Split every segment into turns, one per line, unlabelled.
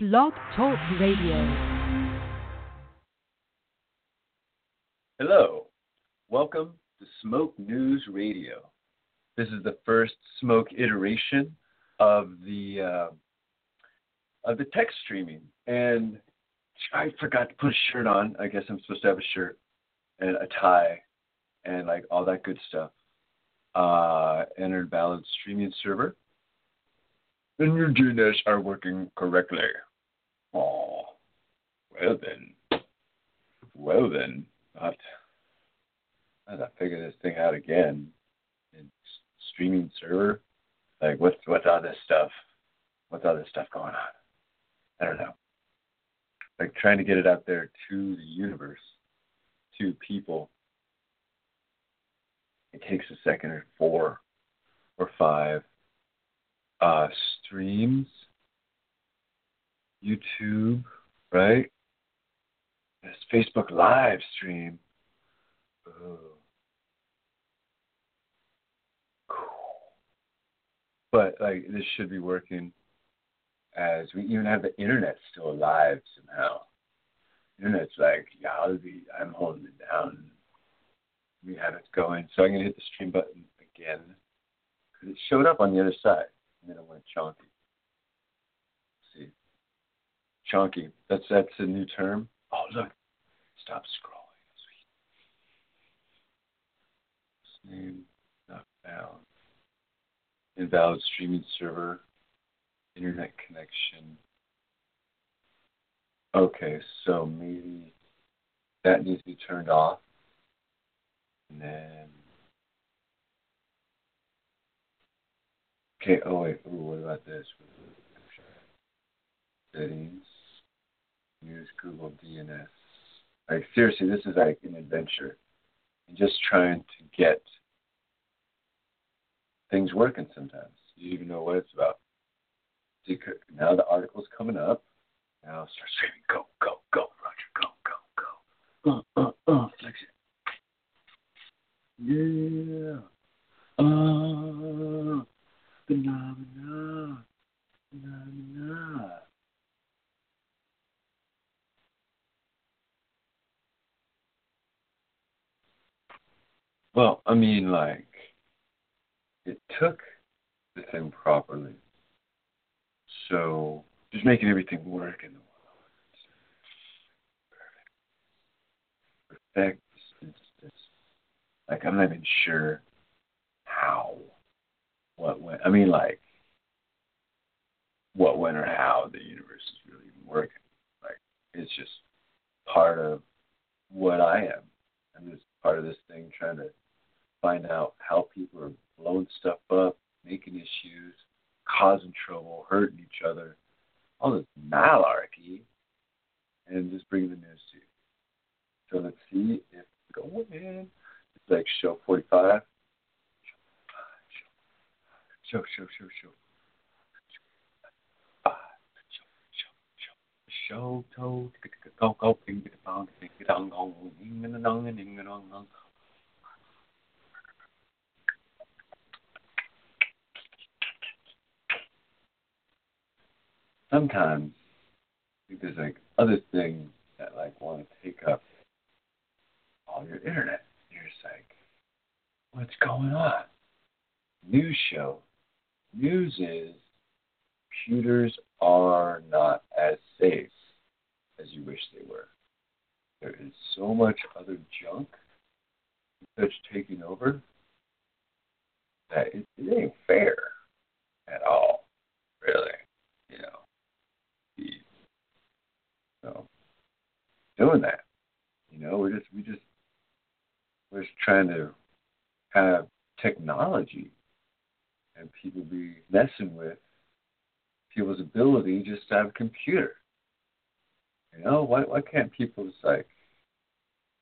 Blog Talk Radio.
Hello. Welcome to Smoke News Radio. This is the first Smoke iteration of the uh, of the text streaming, and I forgot to put a shirt on. I guess I'm supposed to have a shirt and a tie and like all that good stuff. Uh, entered valid streaming server, and your DNS are working correctly. Oh, well then. Well then. I gotta figure this thing out again. In streaming server, like what's what's all this stuff? What's all this stuff going on? I don't know. Like trying to get it out there to the universe, to people. It takes a second or four or five uh, streams YouTube, right? This Facebook live stream. Cool. But like this should be working as we even have the internet still alive somehow. Internet's like, yeah, I'll be, I'm holding it down. We have it going. So I'm gonna hit the stream button again because it showed up on the other side and then it went chunky. Chunky. That's that's a new term. Oh look. Stop scrolling. Sweet. Name not found. Invalid streaming server. Internet connection. Okay, so maybe that needs to be turned off. And then Okay, oh wait, Ooh, what about this? Settings. Use Google DNS. Like seriously, this is like an adventure. And just trying to get things working sometimes. You even know what it's about. Now the article's coming up. Now start screaming, go, go, go, Roger, go, go, go. Uh, uh, uh, flex it. Yeah. Uh, phenomena. Phenomena. Well, I mean, like, it took the thing properly. So, just making everything work in the world. Perfect. It's, like, I'm not even sure how, what went. I mean, like, what went or how the universe is really even working. Like, it's just part of what I am. I'm just part of this thing trying to find out how people are blowing stuff up, making issues, causing trouble, hurting each other, all this malarkey, and just bringing the news to you. So let's see if going in. It's like show 45. Show, show, show, show. Show, toe, go, go, ping, get the pound, ding, dong, dong, ding, ding, dong, ding, dong, dong. Sometimes there's like other things that like want to take up all your internet. You're just like, what's going on? News show. News is computers are not as safe as you wish they were. There is so much other junk that's taking over that it, it ain't fair at all, really. You know, so doing that. You know, we're just we just we're just trying to have technology and people be messing with people's ability just to have a computer. You know, why why can't people just like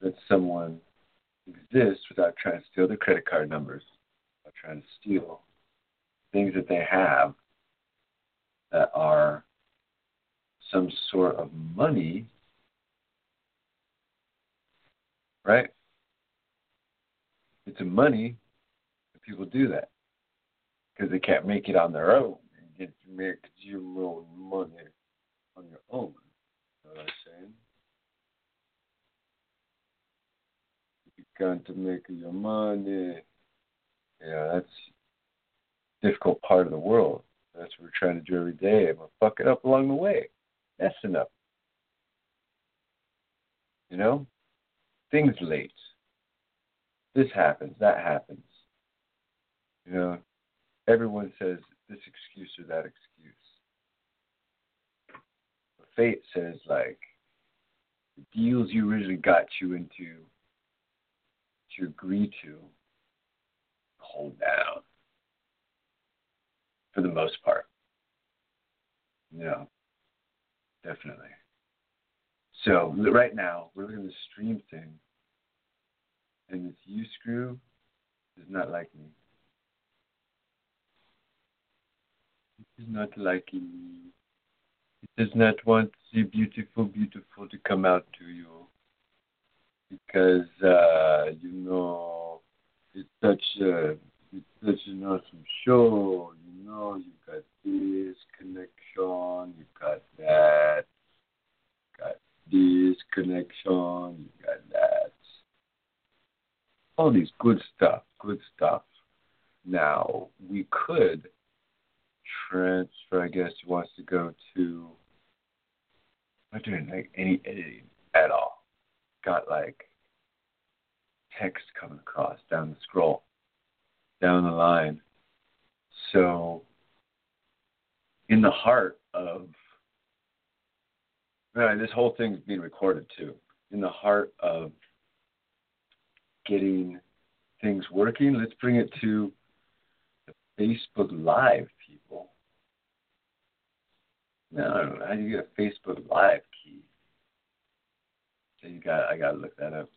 let someone exist without trying to steal their credit card numbers, or trying to steal things that they have that are some sort of money, right? It's money people do that because they can't make it on their own and get to make your own money on your own. You know what I'm saying? You got to make your money. Yeah, that's difficult part of the world. That's what we're trying to do every day. I'm gonna fuck it up along the way, That's enough. You know, things late. This happens, that happens. You know, everyone says this excuse or that excuse. Fate says like the deals you originally got you into to agree to hold down for the most part. Yeah, definitely. So right now we're looking at the stream thing, and this U screw does not like me. It is not liking me. It does not want the beautiful, beautiful to come out to you because uh, you know it's such a it's such an awesome show. You know, you've got this connection, you've got that, this connection, you got that. All these good stuff, good stuff. Now we could transfer. I guess he wants to go to. I'm not doing like any editing at all. Got like text coming across down the scroll, down the line. So, in the heart of man, this whole thing is being recorded too. In the heart of getting things working, let's bring it to the Facebook Live people. No, I know how do you get a Facebook Live key. So you got I gotta look that up.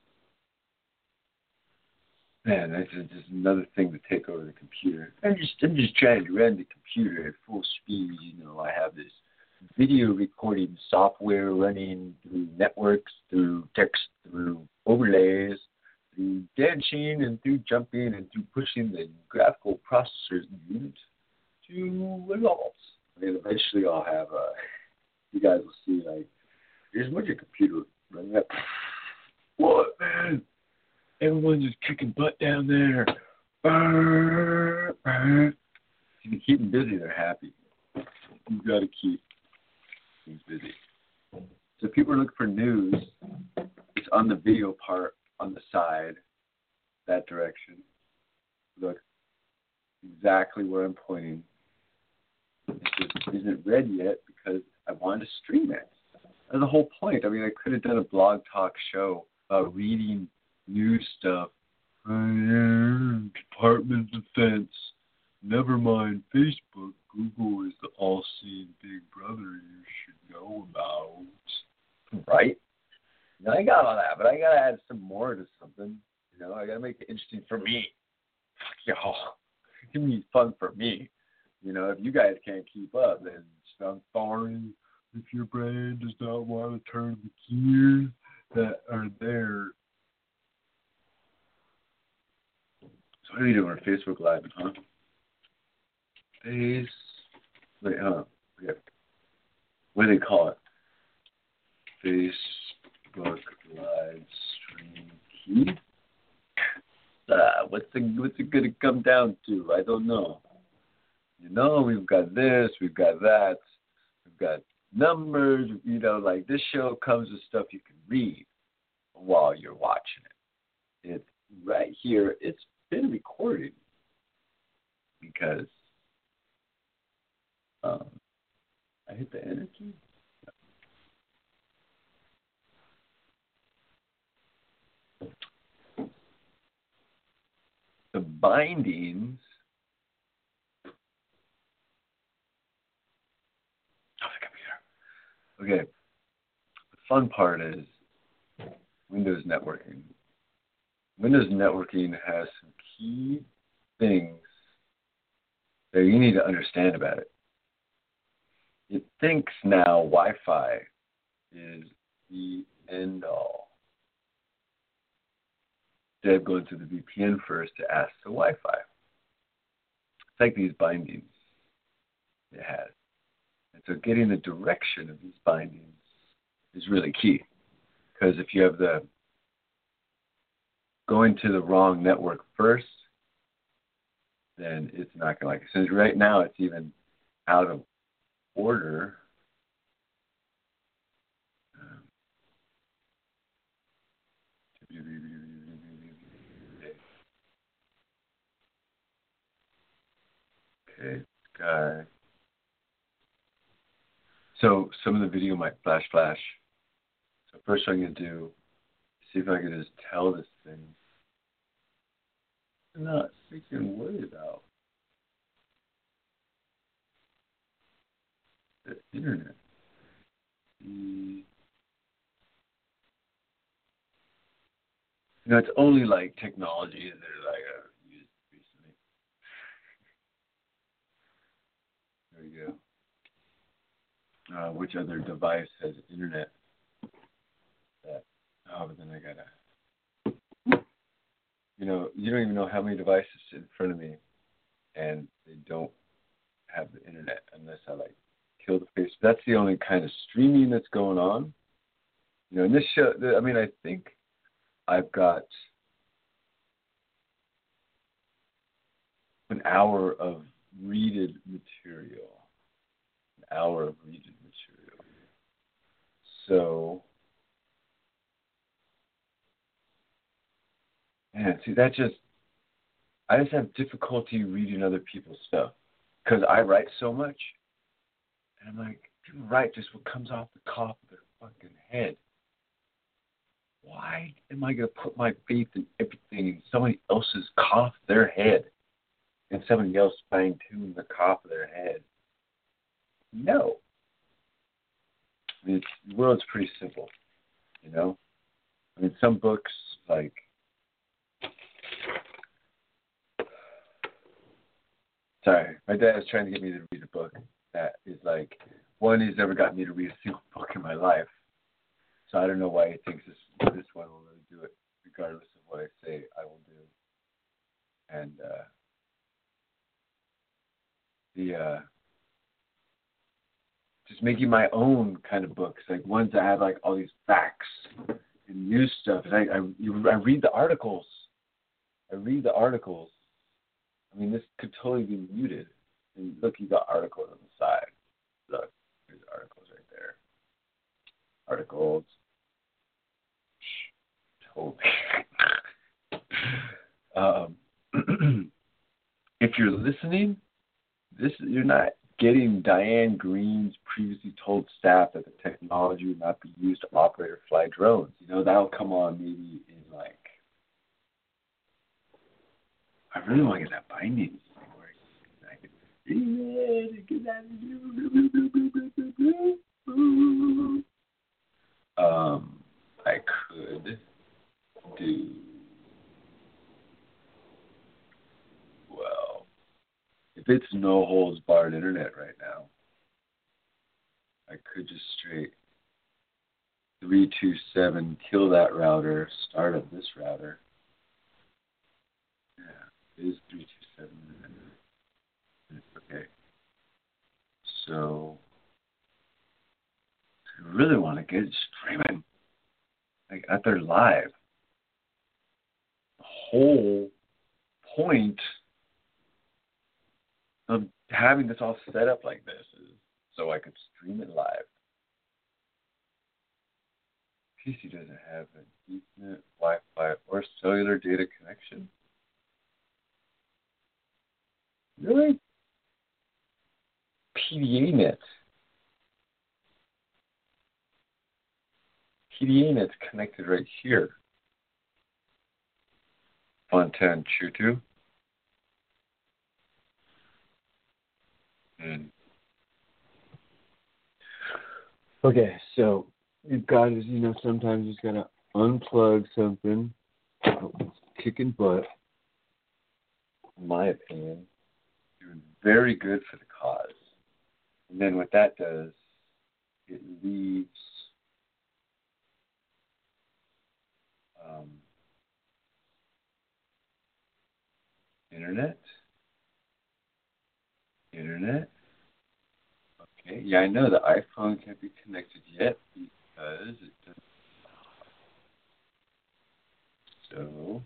Man, that's just another thing to take over the computer. I'm just I'm just trying to run the computer at full speed. You know, I have this video recording software running through networks, through text, through overlays, through dancing, and through jumping, and through pushing the graphical processors unit to results. I mean, eventually I'll have uh, a. You guys will see like, here's what your computer running up. What man? Everyone's just kicking butt down there. If you keep them busy, they're happy. You got to keep busy. So people are looking for news, it's on the video part on the side, that direction. Look exactly where I'm pointing. It just isn't ready yet because I wanted to stream it. That's the whole point. I mean, I could have done a blog talk show about reading news stuff. Department of Defense. Never mind Facebook. Google is the all-seeing big brother you should know about. Right? Now, I got all that, but I gotta add some more to something. You know, I gotta make it interesting for me. Fuck y'all. Give me fun for me. You know, if you guys can't keep up, then I'm sorry if your brain does not want to turn the gears that are there So what are you doing on Facebook Live, huh? Face. Wait, huh? Yeah. What do they call it? Facebook Live stream key. Uh, what's the what's it gonna come down to? I don't know. You know, we've got this, we've got that, we've got numbers. You know, like this show comes with stuff you can read while you're watching it. It's right here. It's been recorded because um, I hit the enter key. The bindings. Oh, the computer. Okay. The fun part is Windows networking. Windows networking has some key things that you need to understand about it. It thinks now Wi Fi is the end all. Instead of going to the VPN first to ask the Wi Fi. It's like these bindings it has. And so getting the direction of these bindings is really key. Because if you have the going to the wrong network first, then it's not going to like it. Since right now it's even out of order. Okay. So some of the video might flash flash. So first I'm gonna do see if I can just tell this thing. I'm not freaking worried about the internet. The, you know, it's only like technology that I've used recently. There you go. Uh, which other device has internet? That oh, but then I gotta. You know, you don't even know how many devices in front of me, and they don't have the internet unless I like the face. That's the only kind of streaming that's going on. You know, in this show, I mean, I think I've got an hour of readed material An hour of reading material. So, man, see, that just, I just have difficulty reading other people's stuff because I write so much. I'm like, write just what comes off the top of their fucking head. Why am I going to put my faith in everything in somebody else's cough their head and somebody else fine tune the cough of their head? No. I mean, the world's pretty simple, you know. I mean, some books like sorry, my dad is trying to get me to read a book that is like one. He's never gotten me to read a single book in my life, so I don't know why he thinks this this one will really do it, regardless of what I say I will do. And uh, the uh, just making my own kind of books, like ones that have like all these facts and news stuff. And I, I, I read the articles. I read the articles. I mean, this could totally be muted. Look, you got articles on the side. Look, there's articles right there. Articles. Totally. um, if you're listening, this you're not getting Diane Greene's previously told staff that the technology would not be used to operate or fly drones. You know, that'll come on maybe in like. I really want to get that binding Um, I could do well if it's no holds barred internet right now, I could just straight 327 kill that router, start up this router. Yeah, it is 327. Okay. So, I really want to get streaming, like at their live. The whole point of having this all set up like this is so I could stream it live. PC doesn't have an Ethernet, Wi-Fi, or cellular data connection. Really? PDA-Net. PDA-Net's connected right here. Fontaine Chutu. Mm. Okay, so you've got to, you know, sometimes you just got to unplug something. Oh, kicking butt, in my opinion. Doing very good for the cause. And then what that does, it leaves um, internet Internet. Okay, yeah, I know the iPhone can't be connected yet because it doesn't. So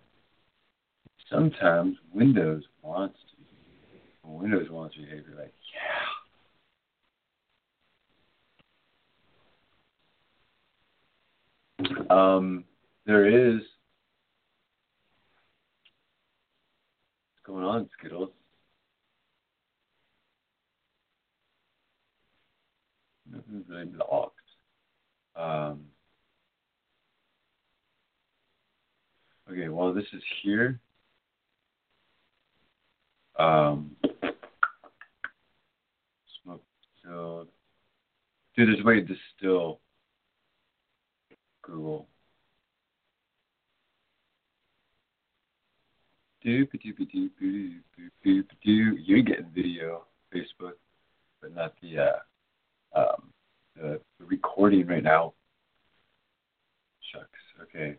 sometimes Windows wants to. Windows wants you're like, yeah. Um, there is. What's going on, Skittles? Nothing's really blocked. Um, okay, well, this is here. Um, smoke distilled. Dude, there's a way to distill Google. Doop doop doop doop doop doop. You're getting video, Facebook, but not the uh, um, the, the recording right now. Shucks. Okay.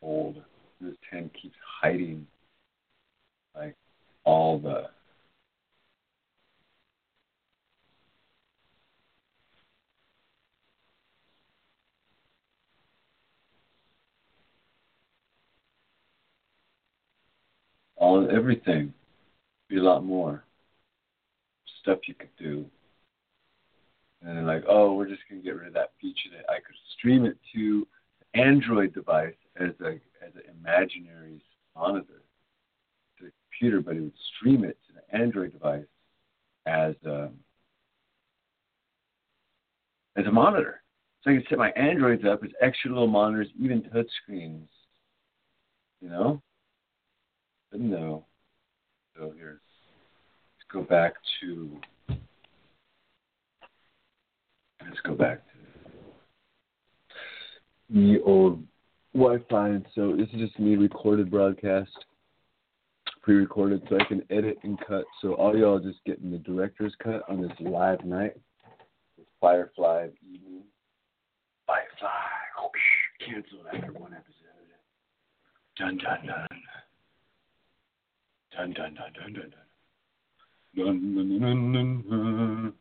Old. This ten keeps hiding like all the all everything. Be a lot more stuff you could do. And then like, oh, we're just gonna get rid of that feature that I could stream it to an Android device as a as an imaginary monitor to the computer, but it would stream it to the Android device as a, as a monitor. So I can set my Androids up as extra little monitors, even touch screens. You know? But no. So here, let's go back to let's go back to the old Wi-Fi. So this is just me recorded broadcast, pre-recorded, so I can edit and cut. So all y'all just getting the director's cut on this live night. This Firefly evening. Firefly. Canceled after one episode. Dun dun dun. Dun dun dun dun dun dun. Dun dun dun dun dun.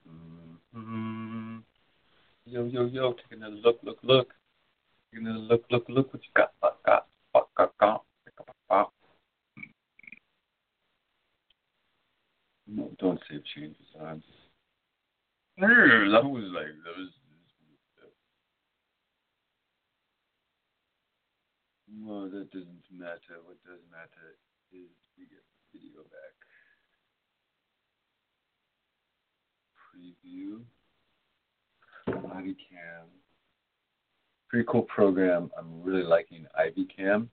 dun. Yo yo yo, take another look, look, look. Take another look, look, look what you got, got, got, got, got, got. No, don't save changes. I'm that was like that was. No, that doesn't matter. What does matter is we get the video back. Preview. Ivy Cam. Pretty cool program. I'm really liking iVCam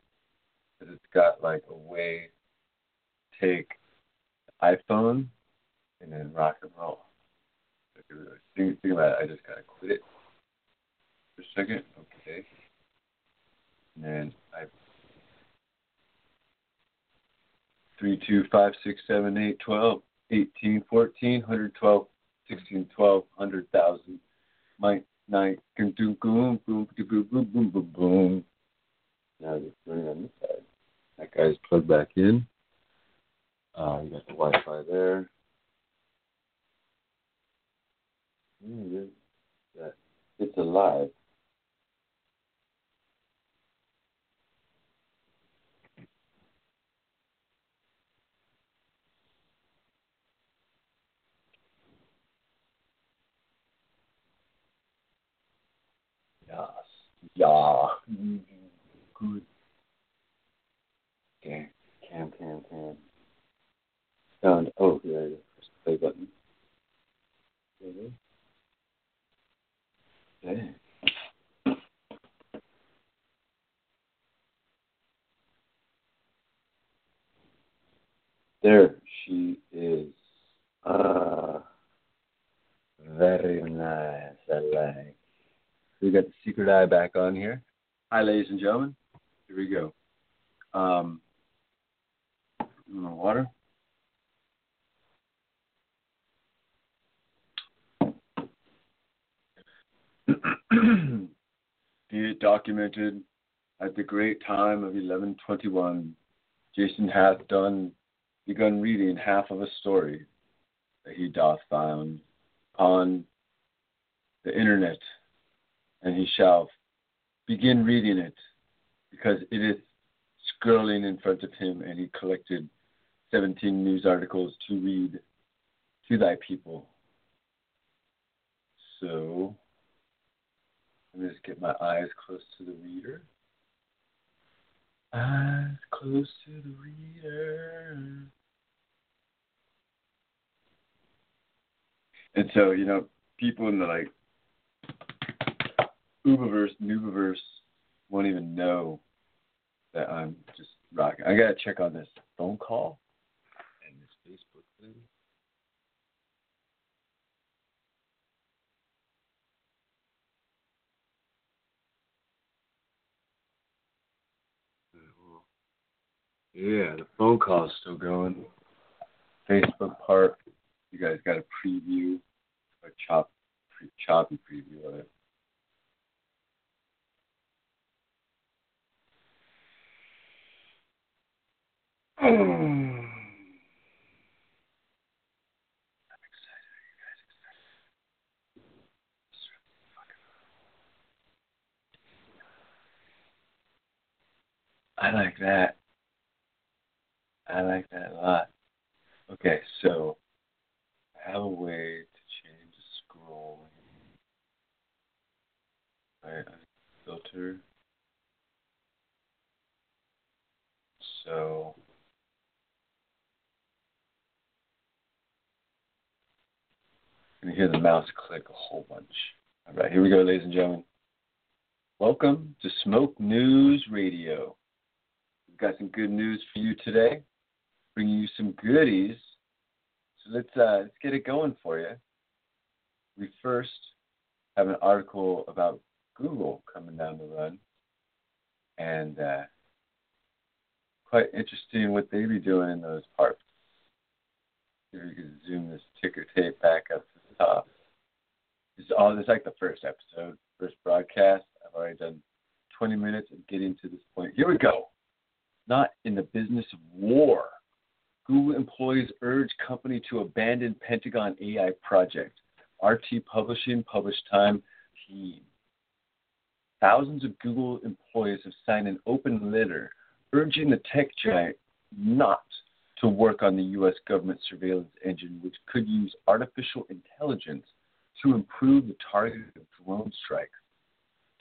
because it's got like a way to take iPhone and then rock and roll. Think, think about it. I just gotta quit it for a second. Okay. And then I three two five six seven eight twelve eighteen fourteen hundred twelve sixteen twelve hundred thousand might night boom boom boom boom boom boom boom boom boom. Now it's running on this side. That guy's plugged back in. Uh, you got the Wi-Fi there. Mm, it's alive. Yes. Yeah. Good. Okay. Cam, cam, cam. Sound. Oh, there it is. Press the play button. Okay. There she is. Ah, very nice. I like. We got the secret eye back on here. Hi, ladies and gentlemen. Here we go. Um, water. Be it documented At the great time of 1121, Jason hath done begun reading half of a story that he doth found upon the internet, and he shall begin reading it because it is scrolling in front of him, and he collected 17 news articles to read to thy people. So, let me just get my eyes close to the reader. Eyes close to the reader. And so, you know, people in the like Uberverse, Nubiverse won't even know that I'm just rocking. I gotta check on this phone call and this Facebook thing. Yeah, the phone call is still going. Facebook part, you guys got a preview, a chop, choppy preview of it. I like that. I like that a lot. Okay, so I have a way to change the scroll. Right, filter. So you hear the mouse click a whole bunch. All right, here we go, ladies and gentlemen. Welcome to Smoke News Radio. We've got some good news for you today bringing you some goodies. So let's uh, let's get it going for you. We first have an article about Google coming down the run, and uh, quite interesting what they be doing in those parts. If you could zoom this ticker tape back up Uh, to. This is all this is like the first episode, first broadcast. I've already done 20 minutes of getting to this point. Here we go. Not in the business of war. Google employees urge company to abandon Pentagon AI project. RT Publishing, published time, team. Thousands of Google employees have signed an open letter urging the tech giant not to work on the U.S. government surveillance engine, which could use artificial intelligence to improve the targeting of drone strikes.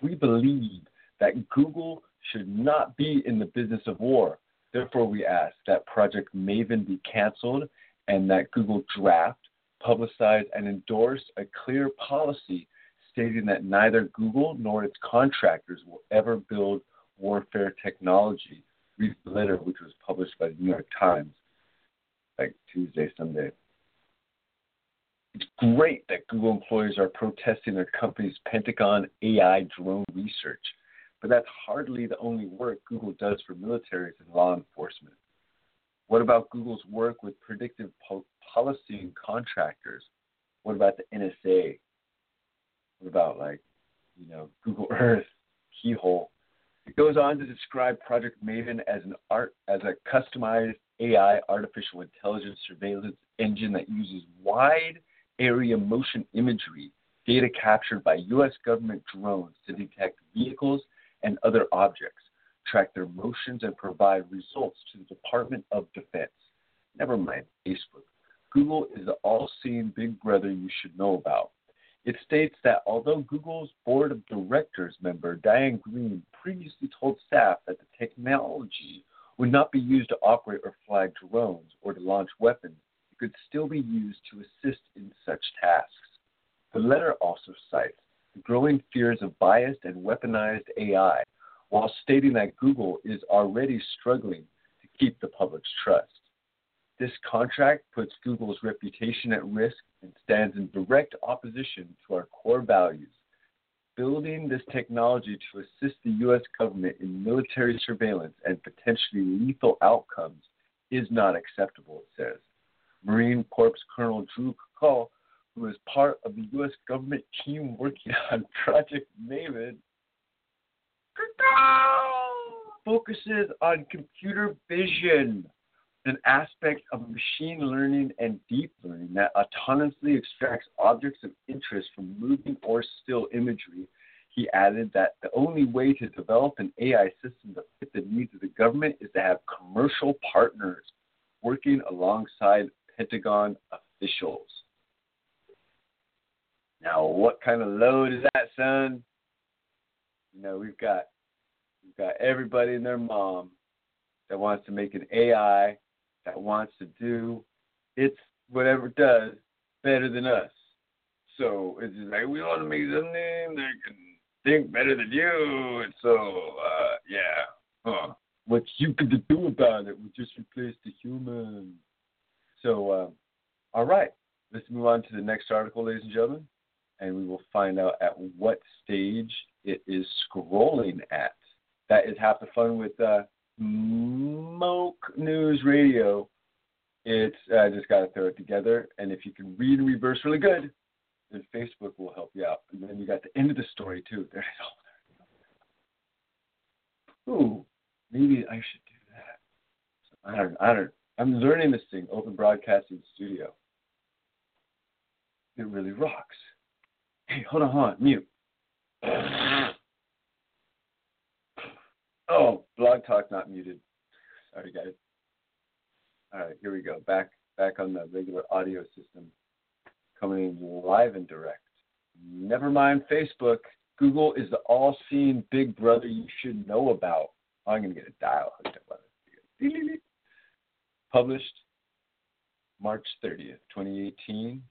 We believe that Google should not be in the business of war Therefore, we ask that Project Maven be canceled and that Google draft, publicize, and endorse a clear policy stating that neither Google nor its contractors will ever build warfare technology. Read the letter, which was published by the New York Times, like Tuesday, Sunday. It's great that Google employees are protesting their company's Pentagon AI drone research but that's hardly the only work Google does for militaries and law enforcement. What about Google's work with predictive po- policy and contractors? What about the NSA? What about like, you know, Google Earth, Keyhole? It goes on to describe Project Maven as an art as a customized AI artificial intelligence surveillance engine that uses wide area motion imagery data captured by U.S. government drones to detect vehicles and other objects, track their motions, and provide results to the Department of Defense. Never mind Facebook. Google is the all seeing big brother you should know about. It states that although Google's board of directors member Diane Greene previously told staff that the technology would not be used to operate or fly drones or to launch weapons, it could still be used to assist in such tasks. The letter also cites the growing fears of biased and weaponized AI, while stating that Google is already struggling to keep the public's trust. This contract puts Google's reputation at risk and stands in direct opposition to our core values. Building this technology to assist the U.S. government in military surveillance and potentially lethal outcomes is not acceptable, it says. Marine Corps Colonel Drew Cukor who is part of the U.S. government team working on Project Maven. focuses on computer vision, an aspect of machine learning and deep learning that autonomously extracts objects of interest from moving or still imagery. He added that the only way to develop an AI system that fit the needs of the government is to have commercial partners working alongside Pentagon officials. Now, what kind of load is that, son? You know, we've got we've got everybody and their mom that wants to make an AI that wants to do its whatever it does better than us. So it's just like we want to make something that can think better than you, and so uh, yeah, huh. what you could do about it? We just replace the human. So, uh, all right, let's move on to the next article, ladies and gentlemen and we will find out at what stage it is scrolling at. That is half the fun with uh, Smoke News Radio. It's I uh, just got to throw it together, and if you can read and reverse really good, then Facebook will help you out. And then you got the end of the story too. There it is. Ooh, maybe I should do that. I don't. I don't. I'm learning this thing, Open Broadcasting Studio. It really rocks. Hey, hold on, hold on, mute. Oh, Blog Talk not muted. Sorry, guys. All right, here we go. Back back on the regular audio system, coming in live and direct. Never mind Facebook. Google is the all-seeing big brother you should know about. Oh, I'm gonna get a dial hooked up on this. Published March 30th, 2018.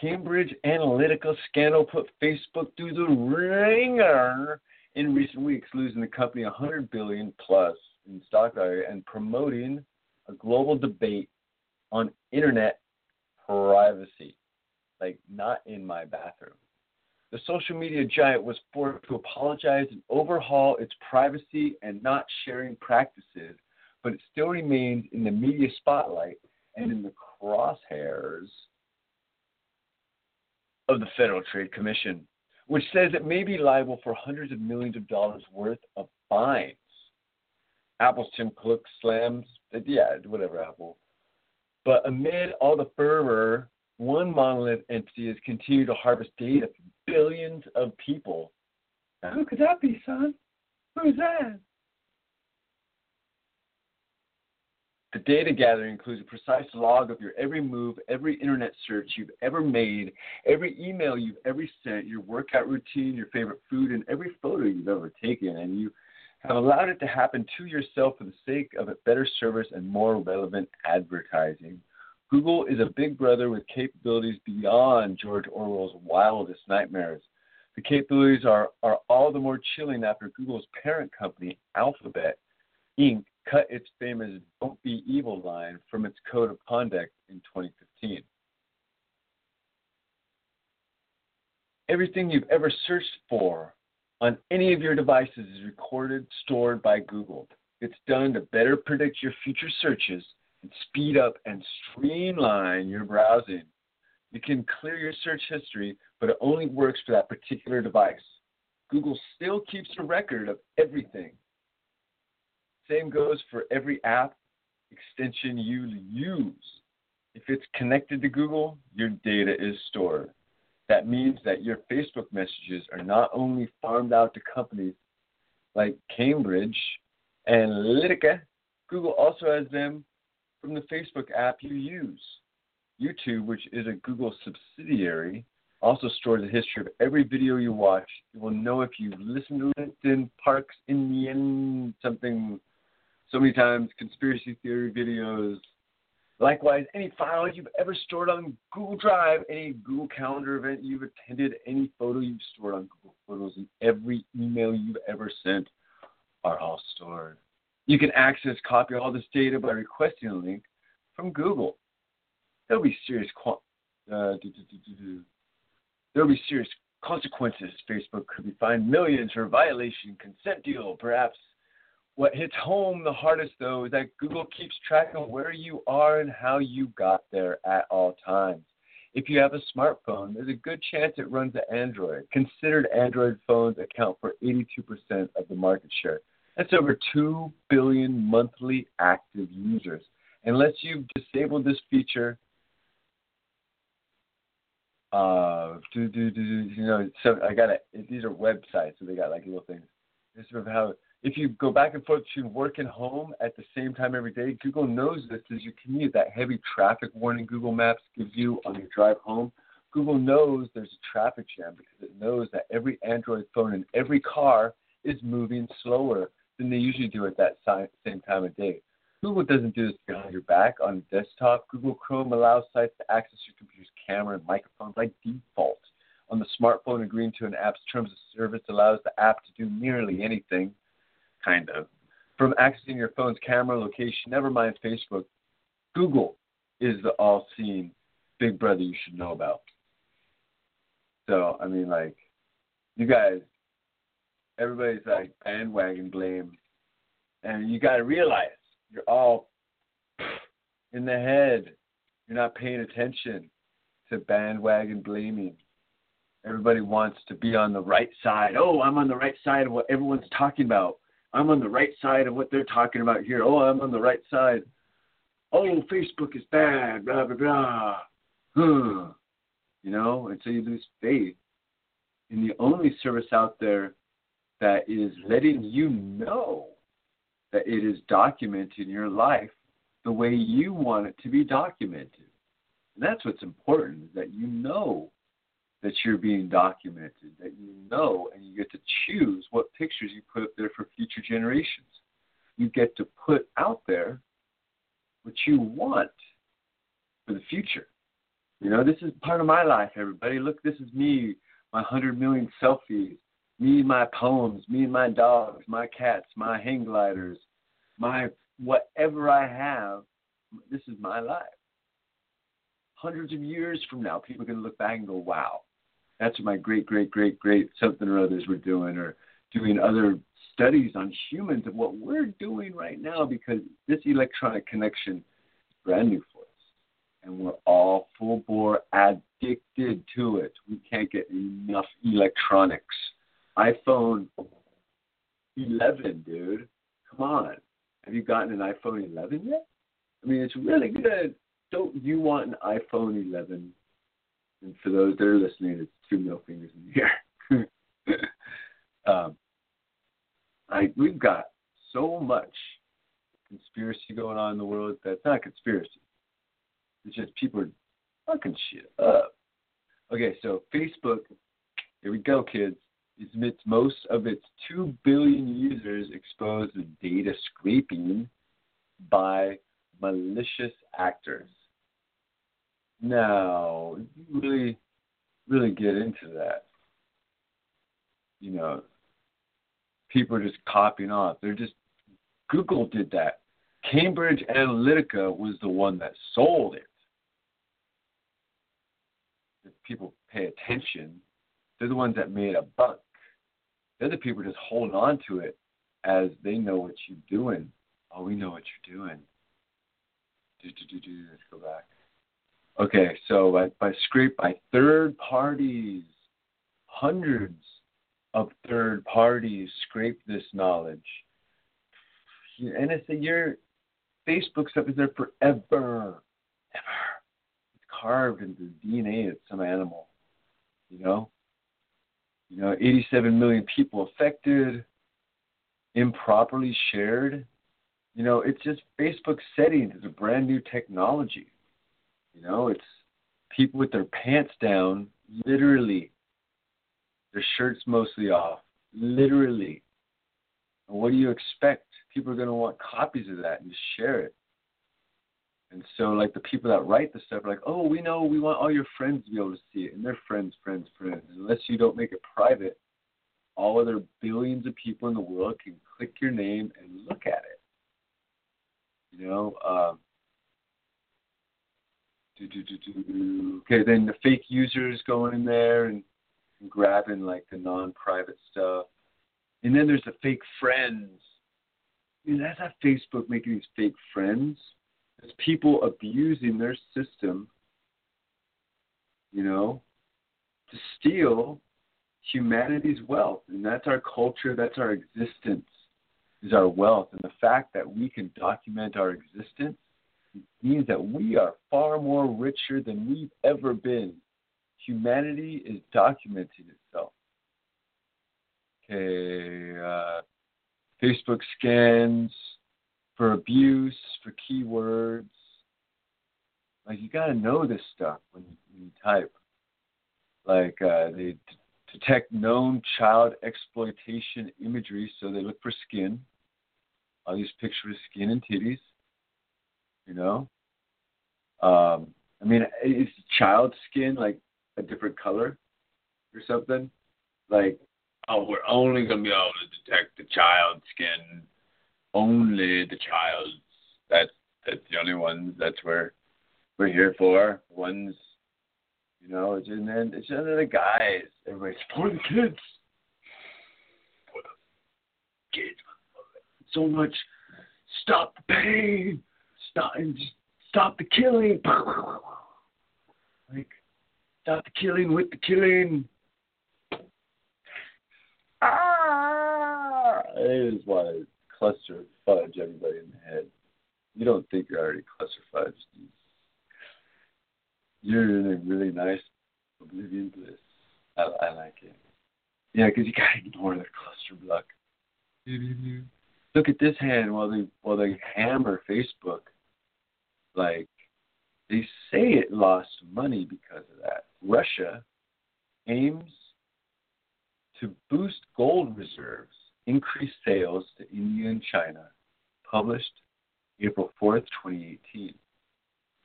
Cambridge Analytica scandal put Facebook through the wringer in recent weeks, losing the company 100 billion plus in stock value and promoting a global debate on internet privacy, like not in my bathroom. The social media giant was forced to apologize and overhaul its privacy and not sharing practices, but it still remains in the media spotlight and in the crosshairs of the Federal Trade Commission, which says it may be liable for hundreds of millions of dollars worth of fines. Apple's Tim Cook slams, yeah, whatever, Apple. But amid all the fervor, one monolith entity has continued to harvest data from billions of people. Who could that be, son? Who's that? The data gathering includes a precise log of your every move, every internet search you've ever made, every email you've ever sent, your workout routine, your favorite food, and every photo you've ever taken. And you have allowed it to happen to yourself for the sake of a better service and more relevant advertising. Google is a big brother with capabilities beyond George Orwell's wildest nightmares. The capabilities are, are all the more chilling after Google's parent company, Alphabet, Inc., cut its famous Don't Be Evil line from its code of conduct in 2015. Everything you've ever searched for on any of your devices is recorded, stored by Google. It's done to better predict your future searches and speed up and streamline your browsing. You can clear your search history, but it only works for that particular device. Google still keeps a record of everything same goes for every app extension you use. If it's connected to Google, your data is stored. That means that your Facebook messages are not only farmed out to companies like Cambridge Analytica, Google also has them from the Facebook app you use. YouTube, which is a Google subsidiary, also stores a history of every video you watch. It will know if you've listened to Linkin Park's in the end something so many times, conspiracy theory videos. Likewise, any files you've ever stored on Google Drive, any Google Calendar event you've attended, any photo you've stored on Google Photos, and every email you've ever sent are all stored. You can access, copy all this data by requesting a link from Google. There'll be serious uh, there'll be serious consequences. Facebook could be fined millions for violation, consent deal, perhaps what hits home the hardest, though, is that Google keeps track of where you are and how you got there at all times. If you have a smartphone, there's a good chance it runs an Android. Considered Android phones account for 82% of the market share. That's over 2 billion monthly active users. Unless you've disabled this feature, uh, do, do, do, you know, so I got it. These are websites, so they got like little things. This is how, if you go back and forth between work and home at the same time every day, Google knows this as you commute. That heavy traffic warning Google Maps gives you on your drive home Google knows there's a traffic jam because it knows that every Android phone in every car is moving slower than they usually do at that same time of day. Google doesn't do this behind your back on a desktop. Google Chrome allows sites to access your computer's camera and microphone by default. On the smartphone, agreeing to an app's terms of service allows the app to do nearly anything, kind of. From accessing your phone's camera location, never mind Facebook, Google is the all seeing big brother you should know about. So I mean, like, you guys, everybody's like bandwagon blame, and you got to realize you're all in the head. You're not paying attention to bandwagon blaming. Everybody wants to be on the right side. Oh, I'm on the right side of what everyone's talking about. I'm on the right side of what they're talking about here. Oh, I'm on the right side. Oh, Facebook is bad, blah, blah, blah. Huh you know, until you lose faith in the only service out there that is letting you know that it is documenting your life the way you want it to be documented. And that's what's important, that you know that you're being documented, that you know and you get to choose what pictures you put up there for future generations. You get to put out there what you want for the future. You know, this is part of my life, everybody. Look, this is me, my 100 million selfies, me and my poems, me and my dogs, my cats, my hang gliders, my whatever I have. This is my life. Hundreds of years from now, people are going to look back and go, wow, that's what my great, great, great, great something or others were doing, or doing other studies on humans of what we're doing right now because this electronic connection is brand new for us and we're all full bore addicted to it. We can't get enough electronics. iPhone 11, dude. Come on. Have you gotten an iPhone 11 yet? I mean, it's really good. Don't you want an iPhone 11? And for those that are listening, it's two middle fingers in the air. um, I, we've got so much conspiracy going on in the world that's not conspiracy. It's just people are fucking shit up. Okay, so Facebook, here we go, kids, is admits most of its 2 billion users exposed to data scraping by malicious actors. Now, you really, really get into that, you know, people are just copying off. They're just, Google did that. Cambridge Analytica was the one that sold it If people pay attention, they're the ones that made a buck. They're the people just holding on to it as they know what you're doing. Oh, we know what you're doing. Do, do, do, do. Let's go back. Okay, so by, by scrape by third parties, hundreds of third parties scrape this knowledge. And it's a year, Facebook stuff is there forever, ever It's carved into the DNA of some animal. You know, you know, 87 million people affected, improperly shared. You know, it's just Facebook settings. It's a brand new technology. You know, it's people with their pants down, literally. Their shirts mostly off, literally. And what do you expect? People are going to want copies of that and share it. And so, like the people that write the stuff are like, oh, we know we want all your friends to be able to see it, and they're friends, friends, friends. Unless you don't make it private, all other billions of people in the world can click your name and look at it. You know. Um. Okay, then the fake users going in there and, and grabbing like the non-private stuff, and then there's the fake friends. Mean, that's not Facebook making these fake friends it's people abusing their system, you know, to steal humanity's wealth. And that's our culture, that's our existence. is our wealth, and the fact that we can document our existence means that we are far more richer than we've ever been. Humanity is documenting itself. Okay, uh, Facebook scans for abuse, for keywords. Like you got to know this stuff when you, when you type. Like uh, they d- detect known child exploitation imagery, so they look for skin. All these pictures of skin and titties. You know. Um, I mean, is child skin like a different color or something? Like, oh, we're only gonna be able to detect the child skin, only the child's. That's that's the only ones. That's where we're here for. Ones, you know, it's and then it's under the guys. Everybody's for the kids. For the kids. So much. Stop the pain. Stop and just stop the killing. Like, stop the killing with the killing. Ah! I just want to cluster fudge everybody in the head. You don't think you're already cluster fudged. You're in a really nice oblivion bliss. I, I like it. Yeah, because you gotta ignore the cluster block. Look at this hand while they while they hammer Facebook. Like they say it lost money because of that. Russia aims to boost gold reserves, increase sales to India and China, published April 4th, 2018.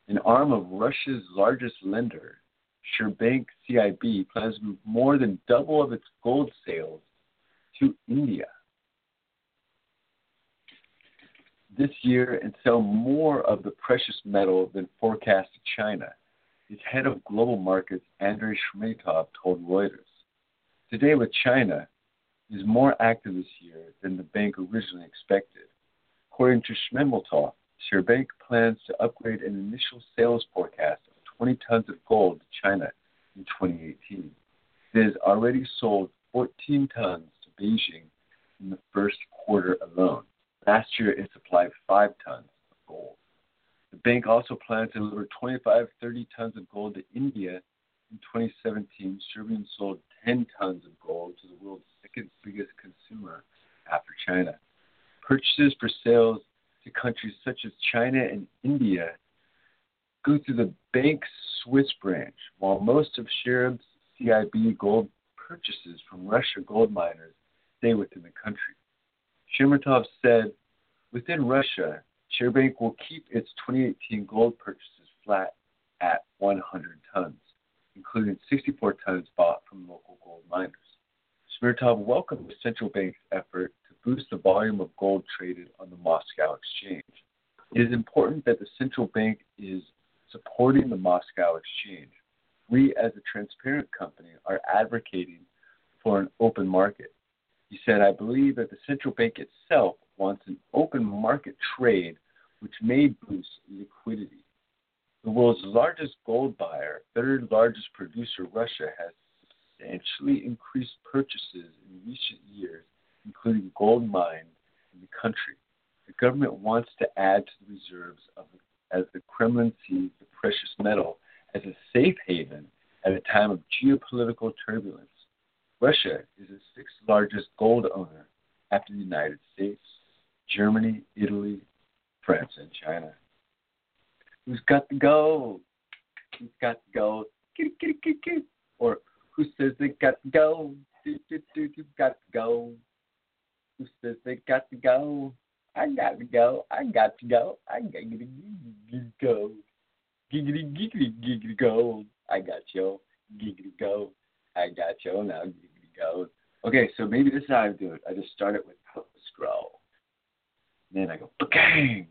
An arm of Russia's largest lender, Sberbank CIB, plans to move more than double of its gold sales to India this year and sell more of the precious metal than forecast to China, its head of global markets, Andrei Shemetov, told Reuters. Today, with China, is more active this year than the bank originally expected. According to Shemetov, Sberbank plans to upgrade an initial sales forecast of 20 tons of gold to China in 2018. It has already sold 14 tons to Beijing in the first quarter alone. Last year, it supplied 5 tons of gold. The bank also plans to deliver 25, 30 tons of gold to India in 2017. Serbian sold 10 tons of gold to the world's second biggest consumer after China. Purchases for sales to countries such as China and India go through the bank's Swiss branch, while most of Sherab's CIB gold purchases from Russia gold miners stay within the country. Shemetov said, within Russia, Sberbank will keep its 2018 gold purchases flat at 100 tons, including 64 tons bought from local gold miners. Shemetov welcomed the central bank's effort to boost the volume of gold traded on the Moscow exchange. It is important that the central bank is supporting the Moscow exchange. We, as a transparent company, are advocating for an open market. He said, I believe that the central bank itself wants an open market trade which may boost liquidity. The world's largest gold buyer, third largest producer, Russia, has substantially increased purchases in recent years, including gold mined in the country. The government wants to add to the reserves of, as the Kremlin sees the precious metal as a safe haven at a time of geopolitical turbulence. Russia is the sixth largest gold owner after the United States, Germany, Italy, France, and China. Who's got the gold? Who's got the gold? Or who says they got the gold? Do, do, do, do, got the gold. Who says they got the gold? I got to go. I got to go. I got to go. Giggity, giggity, giggity, gold. I got you. Giggity, go. I got you. Now, giggity goes. Okay, so maybe this is how I do it. I just start it with scroll. And then I go, bang!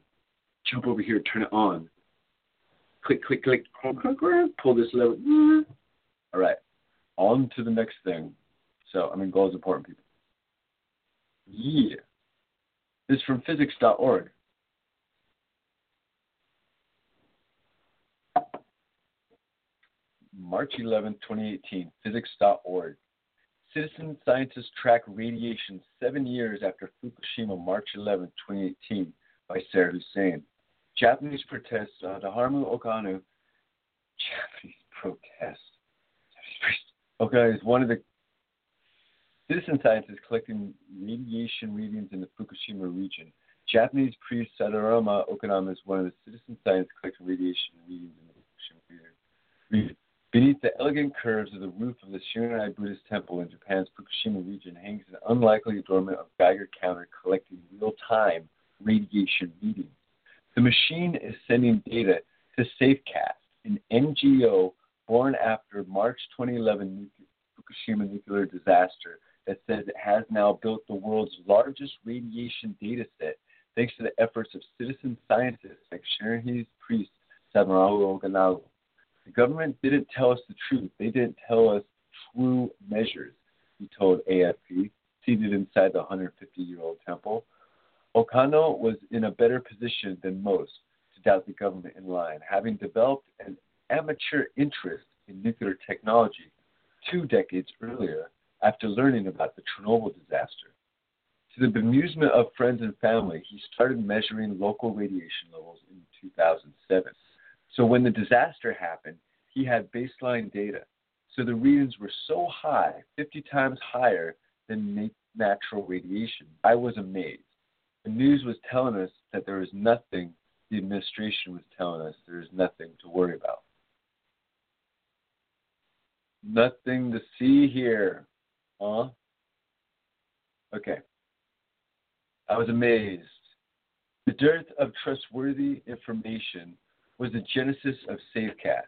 Jump over here, turn it on. Click, click, click, pull this lever. All right, on to the next thing. So, I mean, goal is important, people. Yeah. This is from physics.org. March 11, 2018, physics.org. Citizen scientists track radiation seven years after Fukushima, March 11, 2018, by Sarah Hussein. Japanese protests, uh, Haruo Okano, Japanese protest. Okay, is one of the citizen scientists collecting radiation readings in the Fukushima region. Japanese priest Sadarama Okanama is one of the citizen scientists collecting radiation readings in the Fukushima region. Beneath the elegant curves of the roof of the Shiranai Buddhist temple in Japan's Fukushima region hangs an unlikely adornment of Geiger counter collecting real-time radiation readings. The machine is sending data to SafeCast, an NGO born after March 2011 Fukushima nuclear disaster that says it has now built the world's largest radiation data set thanks to the efforts of citizen scientists like Shiranese priest Samarao Oganawa. The government didn't tell us the truth. They didn't tell us true measures, he told AFP, seated inside the 150 year old temple. Okano was in a better position than most to doubt the government in line, having developed an amateur interest in nuclear technology two decades earlier after learning about the Chernobyl disaster. To the bemusement of friends and family, he started measuring local radiation levels in 2007. So when the disaster happened, he had baseline data. So the readings were so high, 50 times higher than natural radiation. I was amazed. The news was telling us that there was nothing, the administration was telling us there is nothing to worry about. Nothing to see here. Huh? Okay. I was amazed. The dearth of trustworthy information was the genesis of Safecast,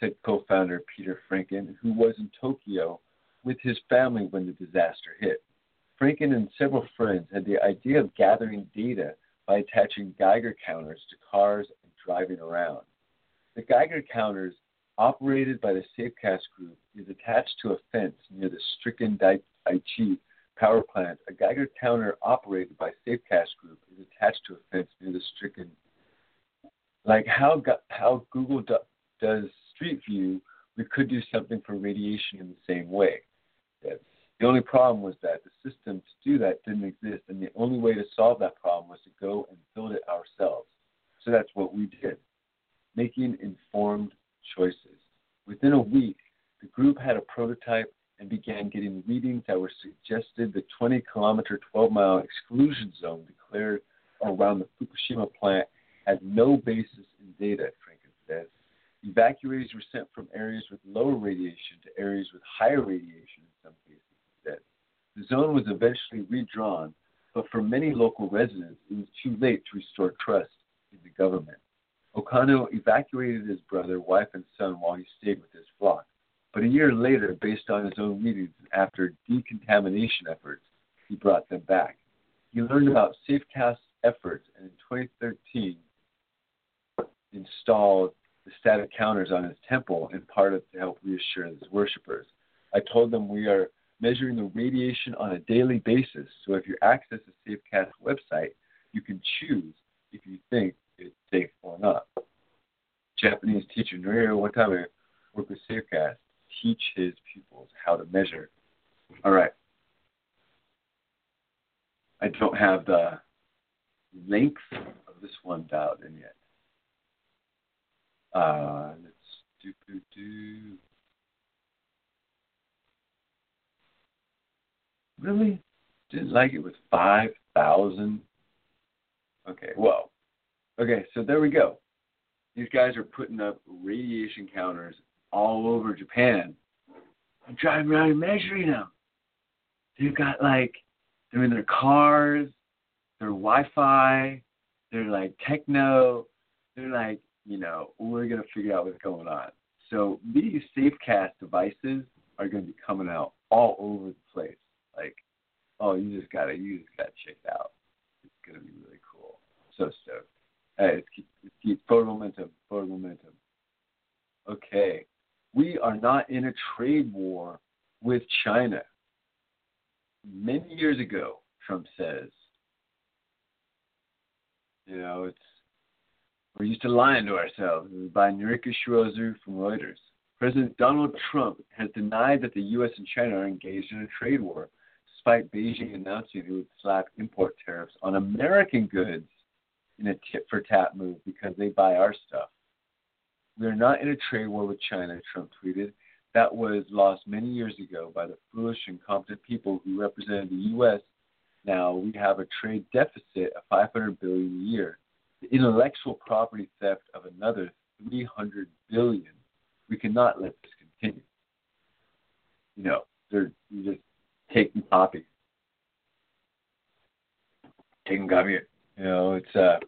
said co founder Pieter Franken, who was in Tokyo with his family when the disaster hit. Franken and several friends had the idea of gathering data by attaching Geiger counters to cars and driving around. The Geiger counters, operated by the Safecast Group, is attached to a fence near the stricken Daiichi power plant. A Geiger counter operated by Safecast Group is attached to a fence near the stricken. Like how how Google do, does Street View, we could do something for radiation in the same way. The only problem was that the system to do that didn't exist, and the only way to solve that problem was to go and build it ourselves. So that's what we did, making informed choices. Within a week, the group had a prototype and began getting readings that were suggested the 20 kilometer, 12 mile exclusion zone declared around the Fukushima plant had no basis in data, Franken says. Evacuees were sent from areas with lower radiation to areas with higher radiation in some cases, he said. The zone was eventually redrawn, but for many local residents, it was too late to restore trust in the government. Okano evacuated his brother, wife, and son while he stayed with his flock. But a year later, based on his own readings after decontamination efforts, he brought them back. He learned about SafeCast's efforts and in 2013 installed the static counters on his temple in part of, to help reassure his worshippers. I told them we are measuring the radiation on a daily basis, so if you access the SafeCast website, you can choose if you think it's safe or not. Japanese teacher Noriro I worked with SafeCast teach his pupils how to measure. All right. I don't have the length of this one dialed in yet. Uh, let's do, do. Really? Didn't like it with 5,000? Okay, well. Okay, so there we go. These guys are putting up radiation counters all over Japan. I'm driving around measuring them. They've got like, they're in their cars, they're Wi Fi, they're like techno, they're like, you know, we're going to figure out what's going on. So these SafeCast devices are going to be coming out all over the place. Like, oh, you just got to, you just got to check it out. It's going to be really cool. So stoked. Hey, let's keep, forward momentum, forward momentum. Okay we are not in a trade war with China. Many years ago, Trump says, you know, it's we're used to lying to ourselves. This is By Noriko Shirozu from Reuters. President Donald Trump has denied that the U.S. and China are engaged in a trade war, despite Beijing announcing it would slap import tariffs on American goods in a tit for tat move because they buy our stuff. We are not in a trade war with China, Trump tweeted. That was lost many years ago by the foolish and incompetent people who represented the U.S. Now we have a trade deficit of 500 billion a year, the intellectual property theft of another 300 billion. We cannot let this continue. You know, they're just taking copy, taking copy. You know, it's uh,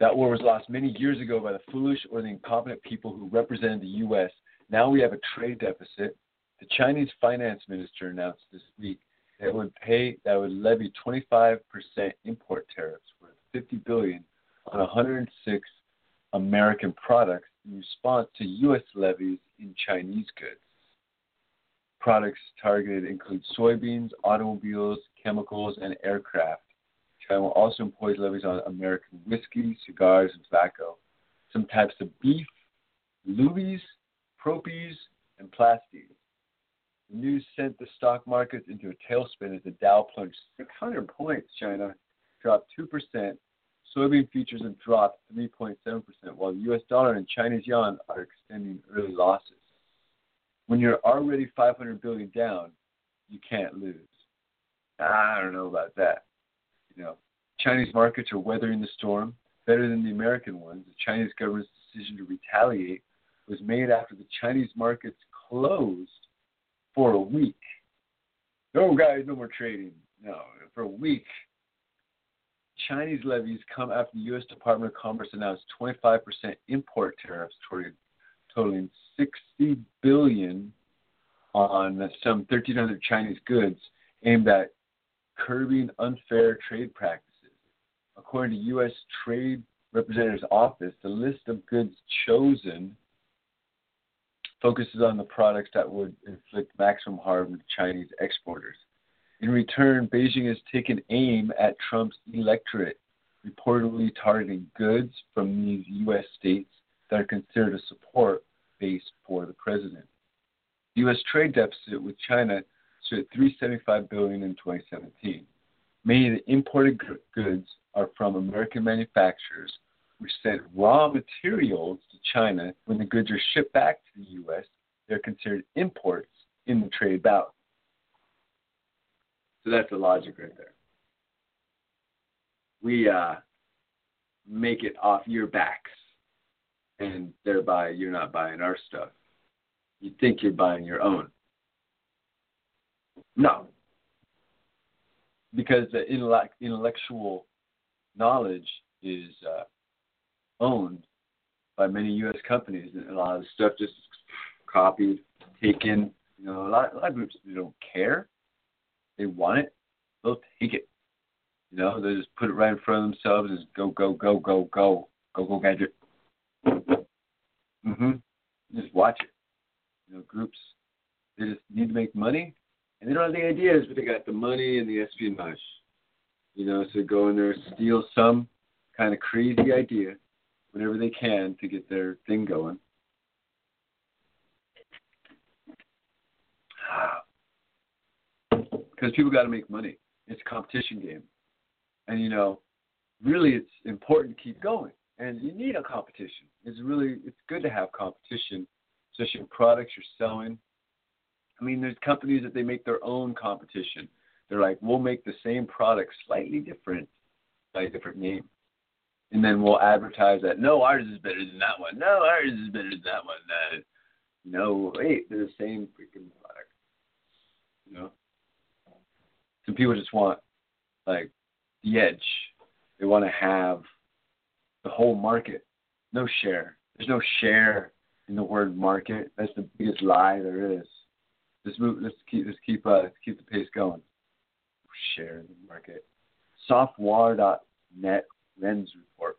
that war was lost many years ago by the foolish or the incompetent people who represented the U.S. Now we have a trade deficit. The Chinese finance minister announced this week that would pay that would levy 25% import tariffs worth 50 billion on 106 American products in response to U.S. levies in Chinese goods. Products targeted include soybeans, automobiles, chemicals, and aircraft. China will also impose levies on American whiskey, cigars, and tobacco, some types of beef, lubies, propies, and plasties. The news sent the stock markets into a tailspin as the Dow plunged 600 points. China dropped 2%. Soybean futures have dropped 3.7%, while the U.S. dollar and Chinese yuan are extending early losses. When you're already 500 billion down, you can't lose. I don't know about that. You know, Chinese markets are weathering the storm better than the American ones. The Chinese government's decision to retaliate was made after the Chinese markets closed for a week. No, guys, no more trading. No, for a week. Chinese levies come after the U.S. Department of Commerce announced 25% import tariffs totaling 60 billion on some 1,300 Chinese goods aimed at curbing unfair trade practices. According to U.S. Trade Representative's Office, the list of goods chosen focuses on the products that would inflict maximum harm to Chinese exporters. In return, Beijing has taken aim at Trump's electorate, reportedly targeting goods from these U.S. states that are considered a support base for the president. The U.S. trade deficit with China stood at 375 billion in 2017. Many of the imported goods are from American manufacturers which sent raw materials to China. When the goods are shipped back to the U.S., they're considered imports in the trade balance. So that's the logic right there. We uh, make it off your backs, and thereby you're not buying our stuff. You think you're buying your own. No. Because the intellectual knowledge is uh, owned by many U.S. companies, and a lot of stuff just copied, taken. You know, a lot, a lot of groups don't care. They want it, they'll take it. You know, they just put it right in front of themselves. And go, go, go, go, go, go, go, gadget. Mhm. Just watch it. You know, groups they just need to make money, and they don't have the ideas, but they got the money and the espionage. You know, so go in there, steal some kind of crazy idea, whatever they can to get their thing going. Because people got to make money. It's a competition game. And, you know, really it's important to keep going. And you need a competition. It's really, it's good to have competition, especially in products you're selling. I mean, there's companies that they make their own competition. They're like, we'll make the same product slightly different by a different name and then we'll advertise that no, ours is better than that one. No, ours is better than that one. Uh, no, wait, they're the same freaking product. You know, some people just want like the edge. They want to have the whole market. No share. There's no share in the word market. That's the biggest lie there is. Let's move. Let's keep. Let's keep. Uh, let's keep the pace going. Share the market. Softwar.net Men's Report.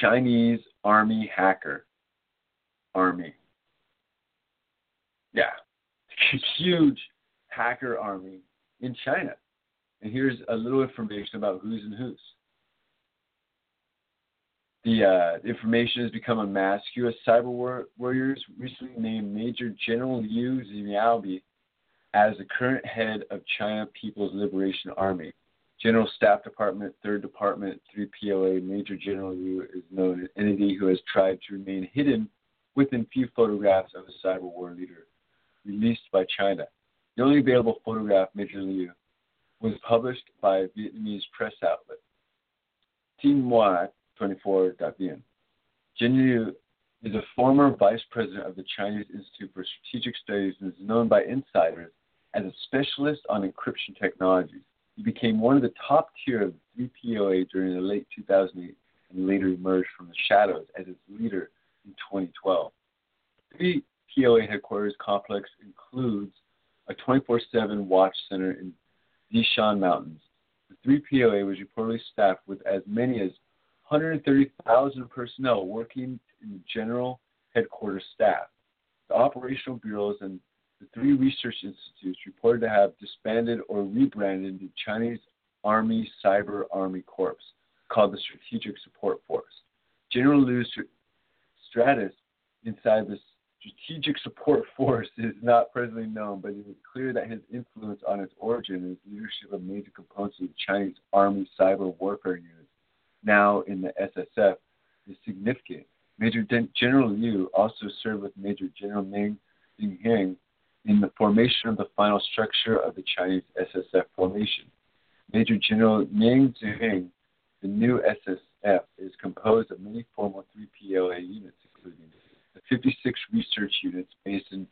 Chinese Army hacker. Army. Yeah. Huge hacker army in China. And here's a little information about who's and who's. the uh, information has become a mask. U.S. cyber war- warriors recently named Major General Liu Xiaobi as the current head of China People's Liberation Army. General Staff Department, 3rd Department, 3 PLA, Major General Liu is known as an entity who has tried to remain hidden within few photographs of a cyber war leader released by China. The only available photograph, Major Liu, was published by a Vietnamese press outlet. Tin Moi 24.vn. Jin Liu is a former vice president of the Chinese Institute for Strategic Studies and is known by insiders as a specialist on encryption technologies. He became one of the top tier of the 3POA during the late 2008 and later emerged from the shadows as its leader in 2012. The POA headquarters complex includes a 24-7 watch center in Dishan Mountains. The 3POA was reportedly staffed with as many as 130,000 personnel working in the general headquarters staff. The operational bureaus and the three research institutes reported to have disbanded or rebranded the Chinese Army Cyber Army Corps, called the Strategic Support Force. General Liu Stratus inside the Strategic Support Force is not presently known, but it is clear that his influence on its origin and his leadership of major components of the Chinese Army cyber warfare units, now in the SSF, is significant. Major General Liu also served with Major General Meng Xinheng in the formation of the final structure of the Chinese SSF formation. Major General Meng Xinheng, the new SSF, is composed of many former 3PLA units, including 56 research units based in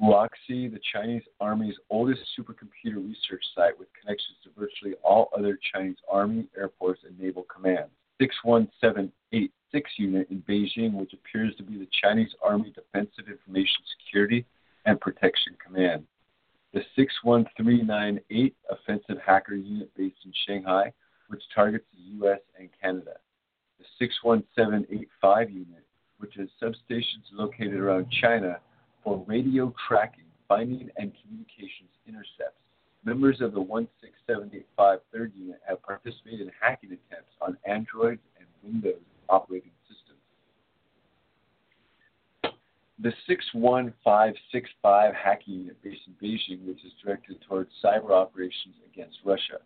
Wuxi, the Chinese Army's oldest supercomputer research site with connections to virtually all other Chinese Army, Air Force, and Naval commands. 61786 unit in Beijing, which appears to be the Chinese Army Defensive Information Security and Protection Command. The 61398 Offensive Hacker Unit based in Shanghai, which targets the U.S. and Canada. The 61785 Unit, which has substations located around China for radio tracking, finding, and communications intercepts. Members of the 16785 Third Unit have participated in hacking attempts on Android and Windows operating systems. the 61565 hacking unit based in Beijing, which is directed towards cyber operations against Russia.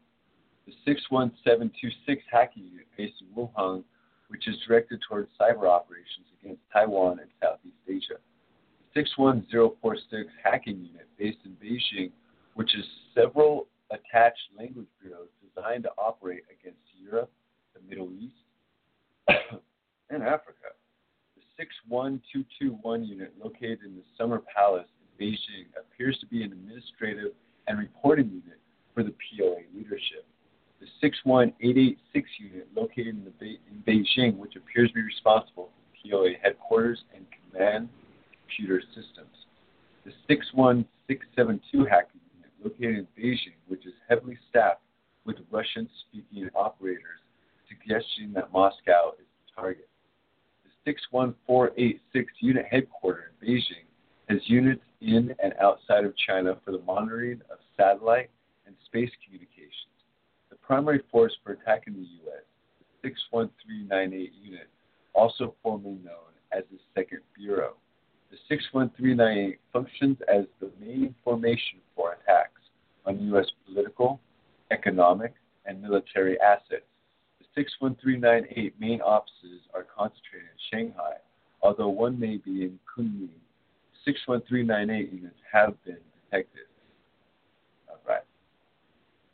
The 61726 hacking unit based in Wuhan, which is directed towards cyber operations against Taiwan and Southeast Asia. The 61046 hacking unit based in Beijing, which is several attached language bureaus designed to operate against Europe, the Middle East, and Africa. The 61221 unit located in the Summer Palace in Beijing appears to be an administrative and reporting unit for the POA leadership. The 61886 unit located in, Be- in Beijing, which appears to be responsible for POA headquarters and command computer systems. The 61672 hacking unit located in Beijing, which is heavily staffed with Russian speaking operators, suggesting that Moscow is the target. The 61486 unit headquarters in Beijing has units in and outside of China for the monitoring of satellite and space communications. Primary force for attacking the U.S. 61398 unit, also formerly known as the Second Bureau. The 61398 functions as the main formation for attacks on U.S. political, economic, and military assets The 61398 main offices are concentrated in Shanghai, although one may be in Kunming. 61398 units have been detected.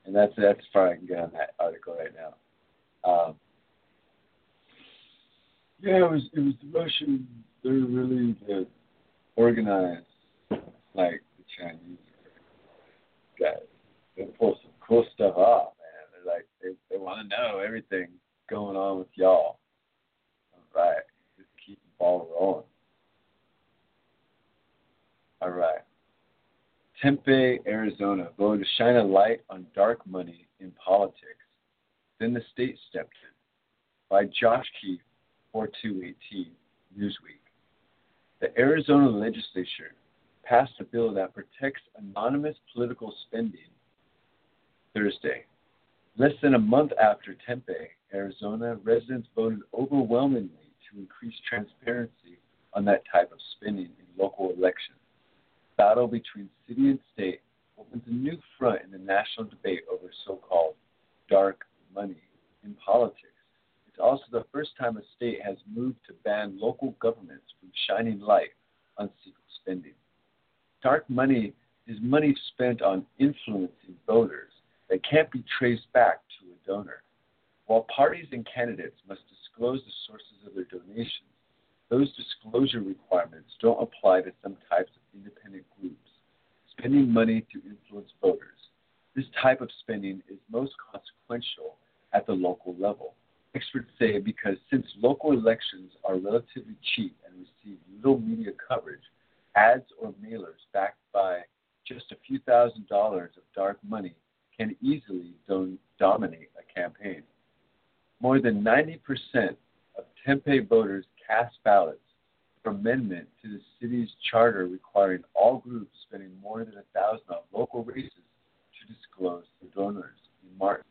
And that's, that's far I can get on that article right now. Um, yeah, it was it was the Russian. They're really the organized, like the Chinese guys. They pull some cool stuff off man. They're like they, they want to know everything going on with y'all. All right, just keep the ball rolling. All right. Tempe, Arizona, voted to shine a light on dark money in politics. Then the state stepped in. By Josh Keefe, 4218, Newsweek. The Arizona legislature passed a bill that protects anonymous political spending Thursday Less than a month after Tempe, Arizona, residents voted overwhelmingly to increase transparency on that type of spending in local elections. Battle between city and state opens a new front in the national debate over so called dark money in politics. It's also the first time a state has moved to ban local governments from shining light on secret spending. Dark money is money spent on influencing voters that can't be traced back to a donor. While parties and candidates must disclose the sources of their donations, those disclosure requirements don't apply to some types of independent groups spending money to influence voters. This type of spending is most consequential at the local level. Experts say because since local elections are relatively cheap and receive little media coverage, ads or mailers backed by just a few thousand dollars of dark money can easily don- dominate a campaign. More than 90% of Tempe voters cast ballots amendment to the city's charter requiring all groups spending more than a thousand on local races to disclose their donors in March.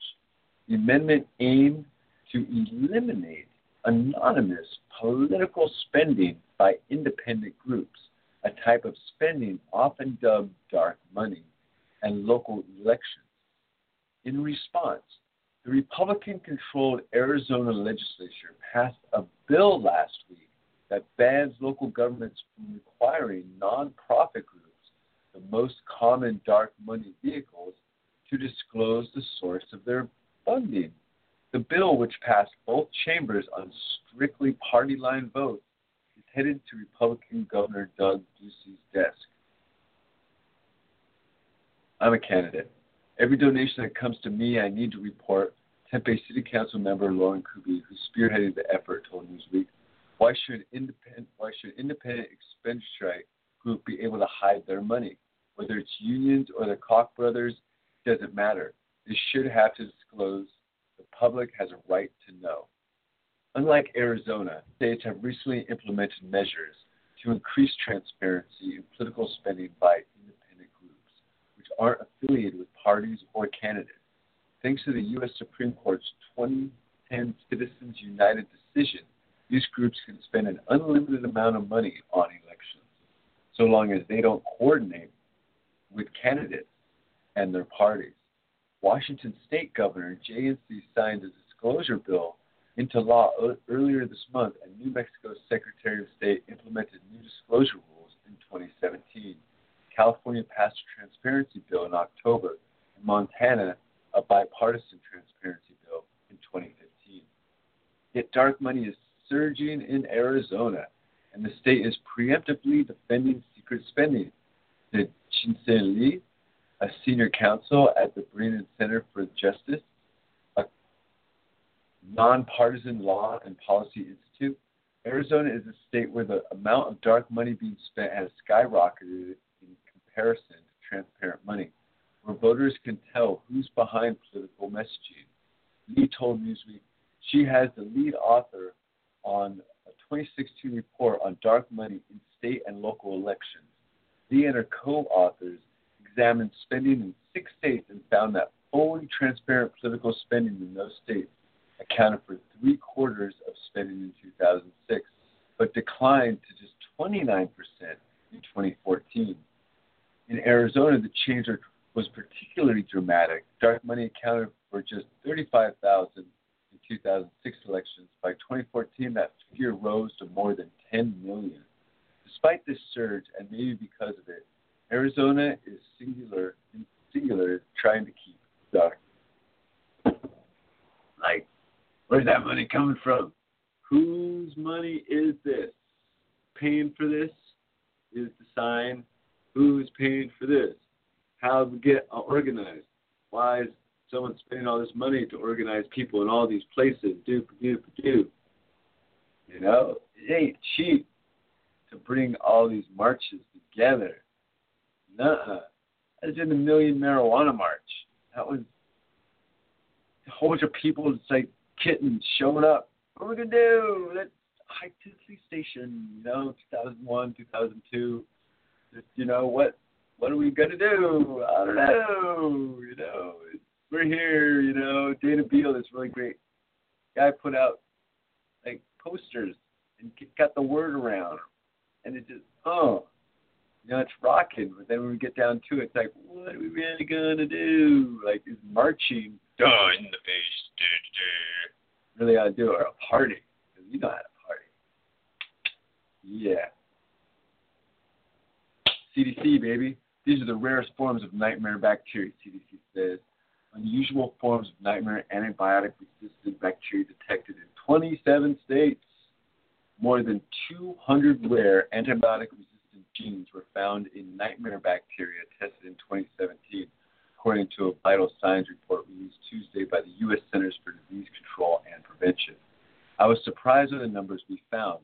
The amendment aimed to eliminate anonymous political spending by independent groups, a type of spending often dubbed dark money, and local elections. In response, the Republican controlled Arizona legislature passed a bill last week that bans local governments from requiring nonprofit groups, the most common dark money vehicles, to disclose the source of their funding. The bill, which passed both chambers on strictly party line votes, is headed to Republican Governor Doug Ducey's desk. I'm a candidate. Every donation that comes to me, I need to report. Tempe City Council member Lauren Kuby, who spearheaded the effort, told Newsweek, why should independent why should independent expenditure group be able to hide their money? Whether it's unions or the Koch brothers, doesn't matter. They should have to disclose. The public has a right to know. Unlike Arizona, states have recently implemented measures to increase transparency in political spending by independent groups, which aren't affiliated with parties or candidates. Thanks to the U.S. Supreme Court's 2010 Citizens United decision, these groups can spend an unlimited amount of money on elections, so long as they don't coordinate with candidates and their parties. Washington State Governor Inslee signed a disclosure bill into law earlier this month, and New Mexico's Secretary of State implemented new disclosure rules in 2017. California passed a transparency bill in October, and Montana a bipartisan transparency bill in 2015. Yet dark money is surging in Arizona, and the state is preemptively defending secret spending. The Chisun Lee, a senior counsel at the Brennan Center for Justice, a nonpartisan law and policy institute, Arizona is a state where the amount of dark money being spent has skyrocketed in comparison to transparent money, where voters can tell who's behind political messaging. Lee told Newsweek she has the lead author on a 2016 report on dark money in state and local elections. Lee and her co authors examined spending in six states and found that fully transparent political spending in those states accounted for three quarters of spending in 2006, but declined to just 29% in 2014. In Arizona, the change was particularly dramatic. Dark money accounted for just 35,000 in 2006 elections. By 2014, that figure rose to more than 10 million. Despite this surge, and maybe because of it, Arizona is singular, singular trying to keep dark. Like, where's that money coming from? Whose money is this? Paying for this is the sign Who's paying for this? How to get organized? Why is someone spending all this money to organize people in all these places? Do, do, do. You know, it ain't cheap to bring all these marches together. Nuh-uh. I did the Million Marijuana March. That was a whole bunch of people, it's like kittens showing up. What are we going to do? Let's hike to the police station, you know, 2001, 2002 you know what what are we gonna do? I don't know. You know, it's we're here, you know. Dana Beal is really great. Guy put out like posters and got the word around, and it just oh, you know, it's rocking. But then when we get down to it, it's like, what are we really gonna do? Like, is marching duh in the face? Duh, duh. Really ought to do or a party? Cause you know how to party. Yeah. CDC baby. These are the rarest forms of nightmare bacteria. CDC says unusual forms of nightmare antibiotic resistant bacteria detected in 27 states. More than 200 rare antibiotic resistant genes were found in nightmare bacteria tested in 2017, according to a vital signs report released Tuesday by the U.S. Centers for Disease Control and Prevention. I was surprised with the numbers we found,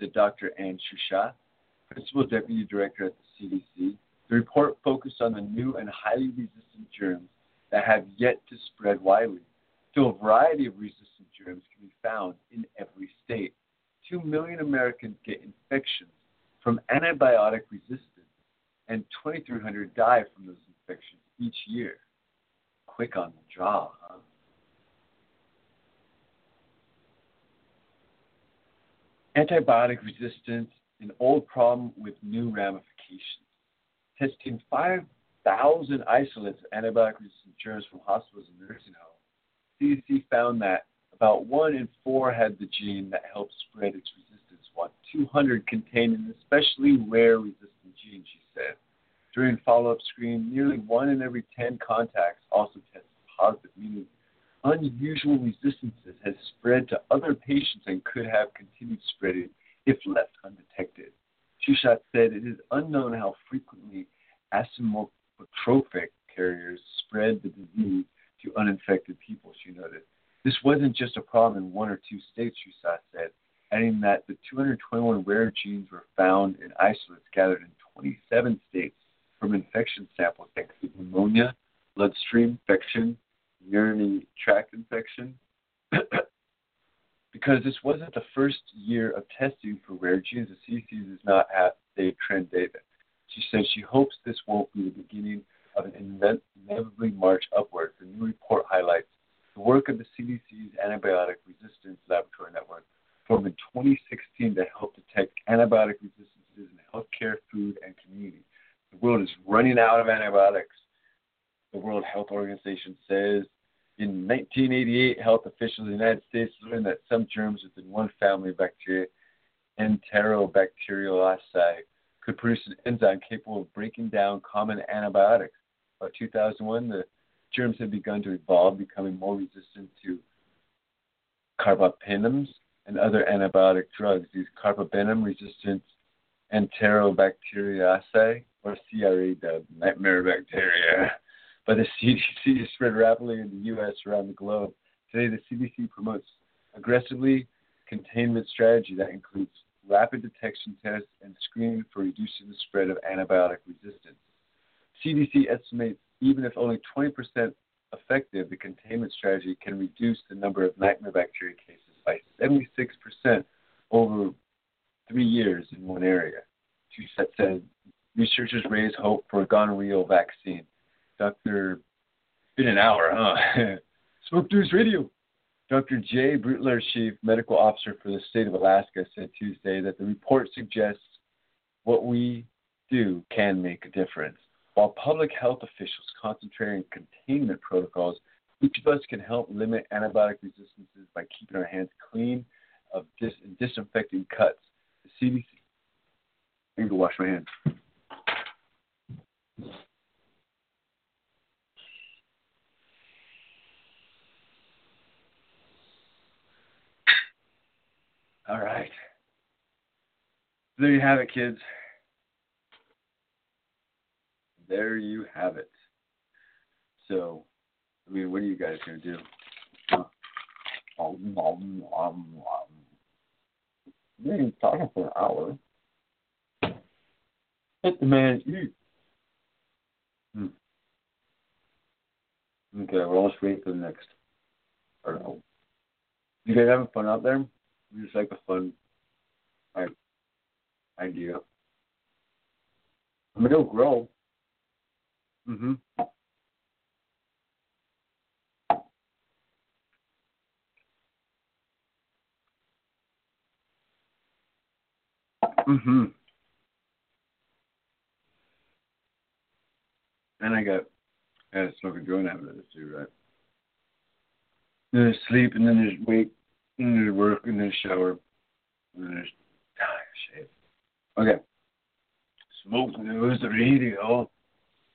said Dr. Anne Schuchat, Principal Deputy Director at the CDC. The report focused on the new and highly resistant germs that have yet to spread widely. So a variety of resistant germs can be found in every state. Two million Americans get infections from antibiotic resistance, and 2,300 die from those infections each year. Quick on the draw, huh? Antibiotic resistance, an old problem with new ramifications. Testing 5,000 isolates of antibiotic resistant germs from hospitals and nursing homes, CDC found that about one in four had the gene that helps spread its resistance, while 200 contained an especially rare resistant gene, she said. During follow up screening, nearly one in every 10 contacts also tested positive, meaning unusual resistances has spread to other patients and could have continued spreading if left undetected. Schuchat said it is unknown how frequently asymptomatic carriers spread the disease to uninfected people, she noted. This wasn't just a problem in one or two states, Schuchat said, adding that the 221 rare genes were found in isolates gathered in 27 states from infection samples that include pneumonia, bloodstream infection, urinary tract infection. because this wasn't the first year of testing for rare genes, the CDC does not have the trend data. She says she hopes this won't be the beginning of an inevitably march upward. The new report highlights the work of the CDC's Antibiotic Resistance Laboratory Network, formed in 2016 to help detect antibiotic resistances in healthcare, food, and community. The world is running out of antibiotics. The World Health Organization says in 1988, health officials in the United States learned that some germs within one family of bacteria, Enterobacteriaceae, could produce an enzyme capable of breaking down common antibiotics. By 2001, the germs had begun to evolve, becoming more resistant to carbapenems and other antibiotic drugs. These carbapenem resistant Enterobacteriaceae, or CRA the nightmare bacteria, by the CDC spread rapidly in the U.S. around the globe. Today, the CDC promotes aggressively containment strategy that includes rapid detection tests and screening for reducing the spread of antibiotic resistance. CDC estimates even if only 20% effective, the containment strategy can reduce the number of nightmare bacteria cases by 76% over three years in one area. Schuchat said researchers raise hope for a gonorrhea vaccine. Dr. Been an hour, huh? Smoke News Radio. Dr. Jay Butler, Chief Medical Officer for the state of Alaska, said Tuesday that the report suggests what we do can make a difference. While public health officials concentrate on containment protocols, each of us can help limit antibiotic resistances by keeping our hands clean of dis- disinfecting cuts. The CDC. I need to wash my hands. All right. There you have it, kids. There you have it. So, I mean, what are you guys going to do? Um, um, um, you ain't talking for an hour. Let the man eat. Hmm. Okay, we're almost waiting for the next. Or no. You guys having fun out there? It's just like a fun idea. I mean, it'll grow. Mhm. Mhm. And I got I had a smoke joint joint of this too, right? Then there's sleep and then there's wake then there's work, and the shower. Okay. Smoke news radio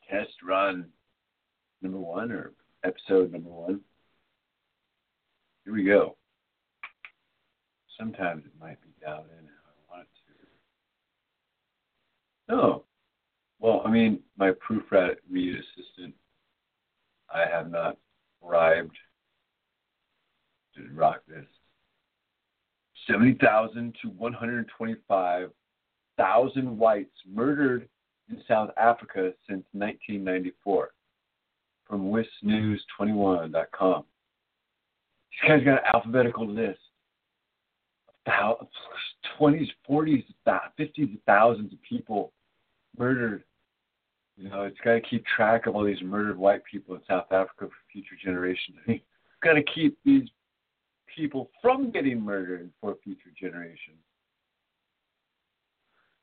test run number one or episode number one. Here we go. Sometimes it might be dialed in how I want it to. Oh, well, I mean, my proofread read assistant, I have not bribed to rock this. 70,000 to 125,000 whites murdered in South Africa since 1994 from WISNews21.com. These guys got an alphabetical list of 20s, 40s, 50s, thousands of people murdered. You know, it's got to keep track of all these murdered white people in South Africa for future generations. Got to keep these people from getting murdered for future generations.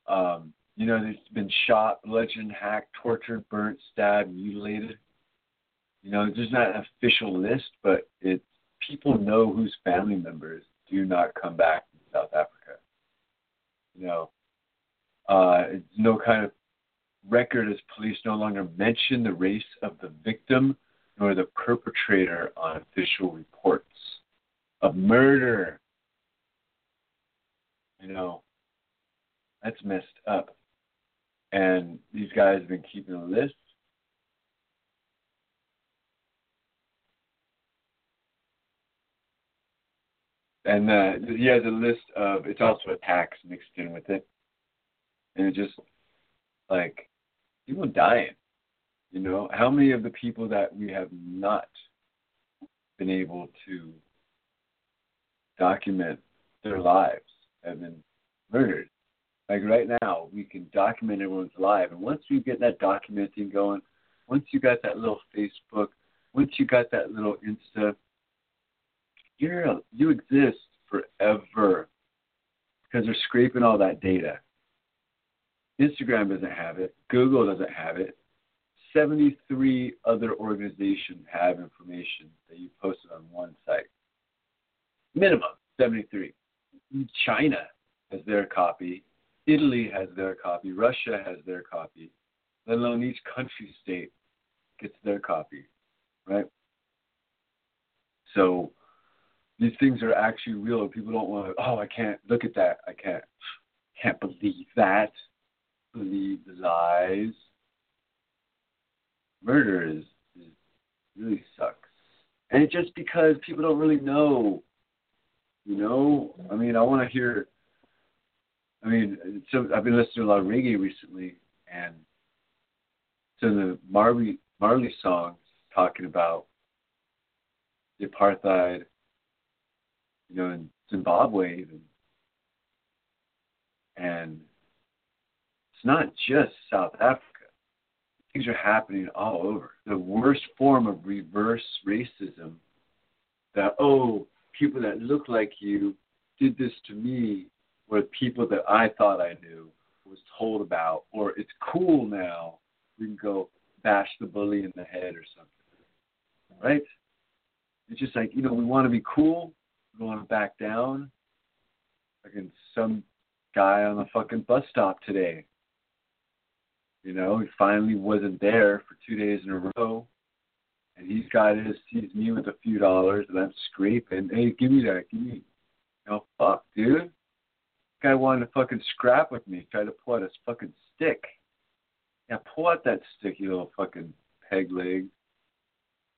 Um, you know, there's been shot, bludgeoned, hacked, tortured, burnt, stabbed, mutilated. You know, there's not an official list, but it's people know whose family members do not come back from South Africa. You know, uh, it's no kind of record as police no longer mention the race of the victim nor the perpetrator on official reports of murder. You know, that's messed up. And these guys have been keeping a list. And uh, he has a list of, it's also a tax mixed in with it. And it just, like, people dying. You know, how many of the people that we have not been able to document their lives have been murdered? Like right now, we can document everyone's life, and once you get that documenting going, once you got that little Facebook, once you got that little Insta, you're you exist forever because they're scraping all that data. Instagram doesn't have it. Google doesn't have it. 73 other organizations have information that you posted on one site. Minimum 73. China has their copy. Italy has their copy. Russia has their copy. Let alone each country state gets their copy, right? So these things are actually real. People don't want to. Oh, I can't look at that. I can't. Can't believe that believe the lies. Murder is, is really sucks, and it's just because people don't really know. You know, I mean, I want to hear. I mean, so I've been listening to a lot of reggae recently, and so the Marley Marley songs talking about the apartheid, you know, in Zimbabwe even, and it's not just South Africa. Things are happening all over. The worst form of reverse racism that, oh, people that look like you did this to me were people that I thought I knew, was told about, or it's cool now. We can go bash the bully in the head or something. Right? It's just like, you know, we want to be cool. We want to back down. Like some guy on the fucking bus stop today you know, he finally wasn't there for two days in a row. And he's got his sees me with a few dollars and I'm scraping. Hey, give me that, give me. Know, fuck, dude. Guy wanted to fucking scrap with me, try to pull out his fucking stick. Yeah, pull out that sticky little fucking peg leg.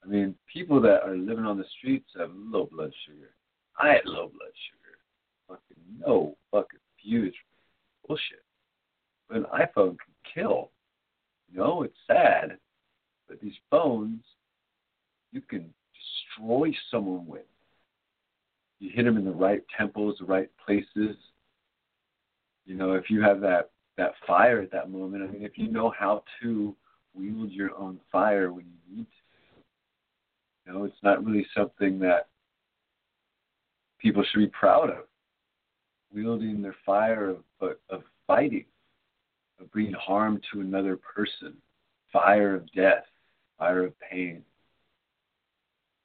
I mean, people that are living on the streets have low blood sugar. I had low blood sugar. Fucking no fucking fuse. Bullshit. But an iPhone can kill. You know, it's sad, but these phones, you can destroy someone with. You hit them in the right temples, the right places. You know, if you have that that fire at that moment, I mean, if you mm-hmm. know how to wield your own fire when you need to, you know, it's not really something that people should be proud of. Wielding their fire of, of fighting, of bringing harm to another person, fire of death, fire of pain.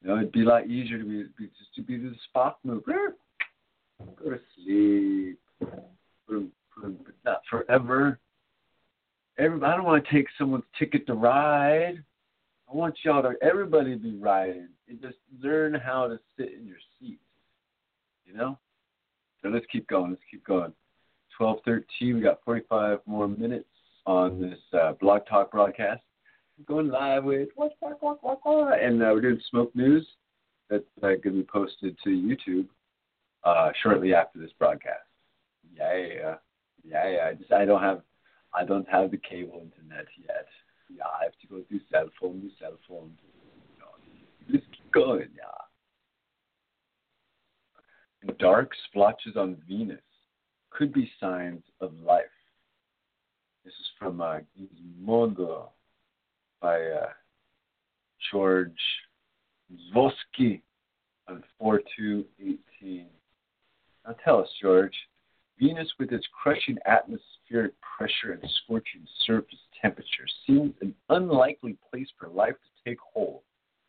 You know, it'd be a lot easier to be, be just to be the spot move. Go to sleep. But not forever. Everybody, I don't want to take someone's ticket to ride. I want y'all to everybody to be riding and just learn how to sit in your seat. You know? So let's keep going. Let's keep going. 12:13. We got 45 more minutes on this uh, Blog Talk broadcast. Going live with what, what, what, what, what, and uh, we're doing smoke news that's uh, going to be posted to YouTube uh, shortly after this broadcast. Yeah, yeah, yeah, yeah. I just I don't have I don't have the cable internet yet. Yeah, I have to go through cell phone to cell phone. Just keep going, yeah. Dark splotches on Venus could be signs of life. This is from uh, Gizmodo by uh, George Dvorsky on 4218. Now tell us, George, Venus, with its crushing atmospheric pressure and scorching surface temperature, seems an unlikely place for life to take hold.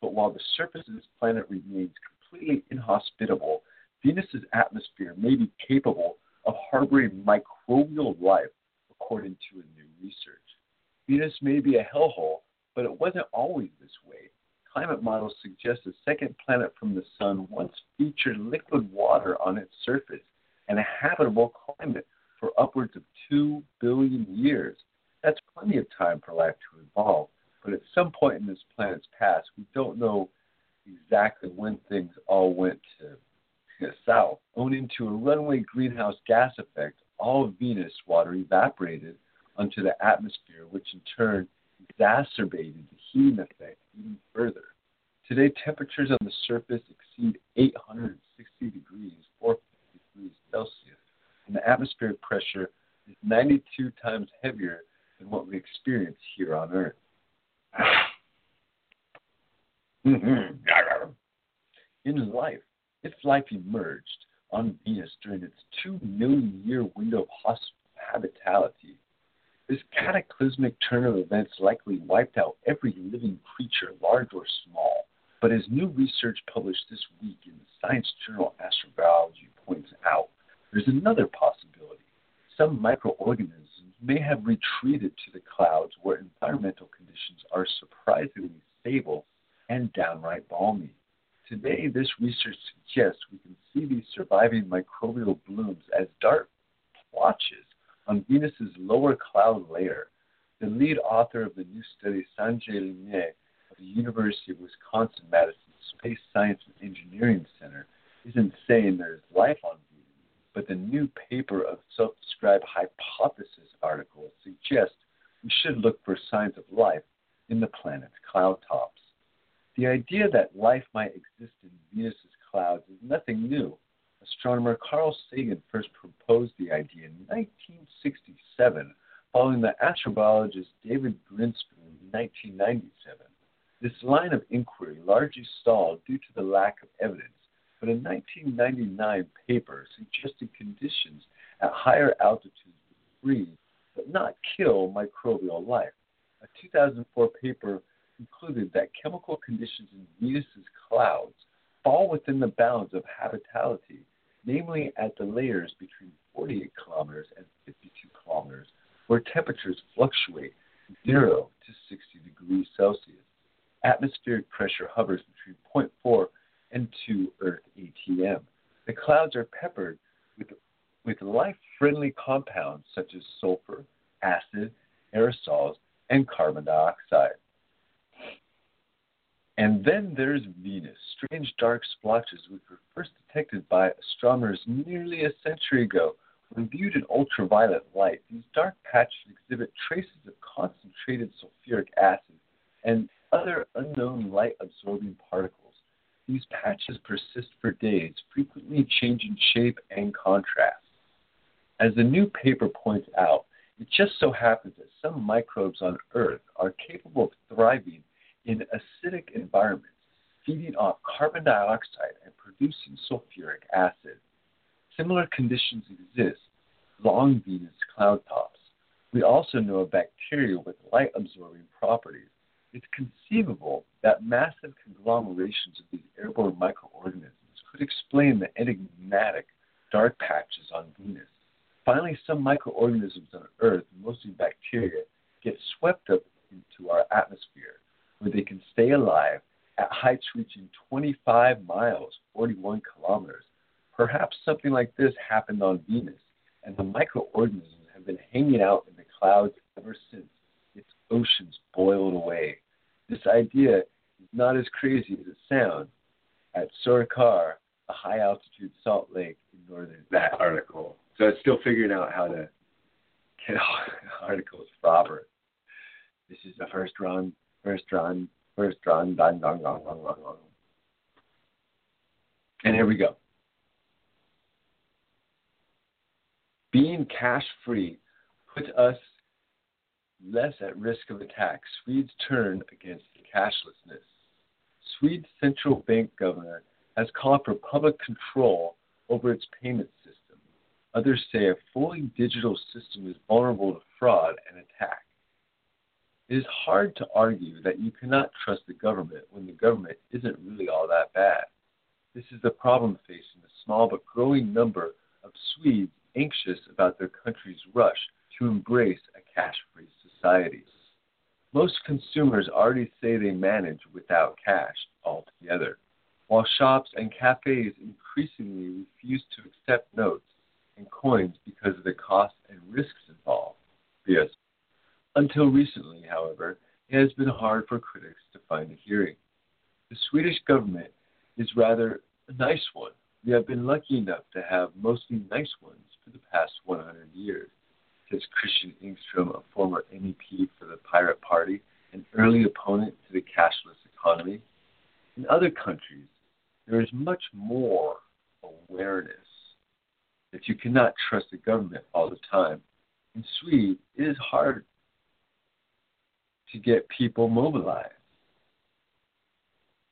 But while the surface of this planet remains completely inhospitable, Venus's atmosphere may be capable of harboring microbial life, according to a new research. Venus may be a hellhole, but it wasn't always this way. Climate models suggest a second planet from the Sun once featured liquid water on its surface and a habitable climate for upwards of 2 billion years. That's plenty of time for life to evolve, but at some point in this planet's past, we don't know exactly when things all went to south, owing to a runaway greenhouse gas effect, all of Venus water evaporated onto the atmosphere, which in turn exacerbated the heating effect even further. Today, temperatures on the surface exceed 860 degrees, 450 degrees Celsius, and the atmospheric pressure is 92 times heavier than what we experience here on Earth. In life, if life emerged on Venus during its two million year window of habitability, this cataclysmic turn of events likely wiped out every living creature, large or small. But as new research published this week in the science journal Astrobiology points out, there's another possibility. Some microorganisms may have retreated to the clouds where environmental conditions are surprisingly stable and downright balmy. Today, this research suggests we can see these surviving microbial blooms as dark splotches on Venus's lower cloud layer. The lead author of the new study, Sanjay Limaye of the University of Wisconsin Madison Space Science and Engineering Center, isn't saying there is life on Venus, but the new paper of self described hypothesis article suggests we should look for signs of life in the planet's cloud tops. The idea that life might exist in Venus's clouds is nothing new. Astronomer Carl Sagan first proposed the idea in 1967, following the astrobiologist David Grinspoon in 1997. This line of inquiry largely stalled due to the lack of evidence, but a 1999 paper suggested conditions at higher altitudes would freeze but not kill microbial life. A 2004 paper concluded that chemical conditions in Venus's clouds fall within the bounds of habitability, namely at the layers between 48 kilometers and 52 kilometers, where temperatures fluctuate 0 to 60 degrees Celsius. Atmospheric pressure hovers between 0.4 and 2 Earth ATM. The clouds are peppered with, with life friendly compounds such as sulfur, acid, aerosols, and carbon dioxide. And then there's Venus, strange dark splotches which were first detected by astronomers nearly a century ago. When viewed in ultraviolet light, these dark patches exhibit traces of concentrated sulfuric acid and other unknown light absorbing particles. These patches persist for days, frequently changing shape and contrast. As the new paper points out, it just so happens that some microbes on Earth are capable of thriving in acidic environments, feeding off carbon dioxide and producing sulfuric acid. Similar conditions exist long Venus cloud tops. We also know of bacteria with light absorbing properties. It's conceivable that massive conglomerations of these airborne microorganisms could explain the enigmatic dark patches on Venus. Finally, some microorganisms on Earth, mostly bacteria, get swept up into our atmosphere, where they can stay alive at heights reaching 25 miles, 41 kilometers. Perhaps something like this happened on Venus, and the microorganisms have been hanging out in the clouds ever since its oceans boiled away. This idea is not as crazy as it sounds. At Sorokar, a high altitude salt lake in northern that article. So it's still figuring out how to get articles proper. This is the first run, first run, first run, dun, dun, dun, dun, dun, dun. And here we go. Being cash free puts us less at risk of attack. Swedes turn against cashlessness. Swede's central bank governor has called for public control over its payment system. Others say a fully digital system is vulnerable to fraud and attack. It is hard to argue that you cannot trust the government when the government isn't really all that bad. This is the problem facing the small but growing number of Swedes anxious about their country's rush to embrace a cash free society. Most consumers already say they manage without cash altogether while shops and cafes increasingly refuse to accept notes and coins because of the costs and risks involved. Yes. Until recently, however, it has been hard for critics to find a hearing. The Swedish government is rather a nice one. We have been lucky enough to have mostly nice ones for the past 100 years, says Christian Engström, a former MEP for the Pirate Party, an early opponent to the cashless economy. In other countries, there is much more awareness that you cannot trust the government all the time. In Sweden, it is hard to get people mobilized.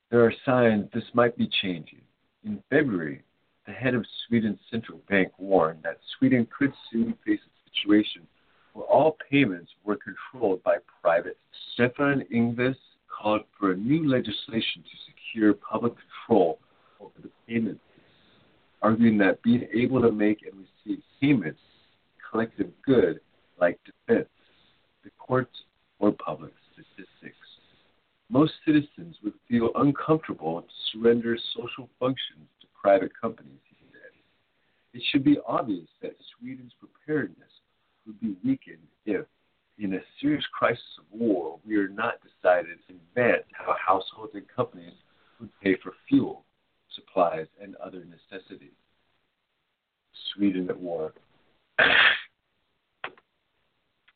There are signs this might be changing. In February, the head of Sweden's central bank warned that Sweden could soon face a situation where all payments were controlled by private. Stefan Ingves called for a new legislation to secure public control over the payment arguing that being able to make and receive payments collective good like defense, the courts, or public statistics. Most citizens would feel uncomfortable to surrender social functions to private companies, he said. It should be obvious that Sweden's preparedness would be weakened if, in a serious crisis of war, we are not decided in advance how households and companies would pay for fuel, supplies, and other necessities. Sweden at war.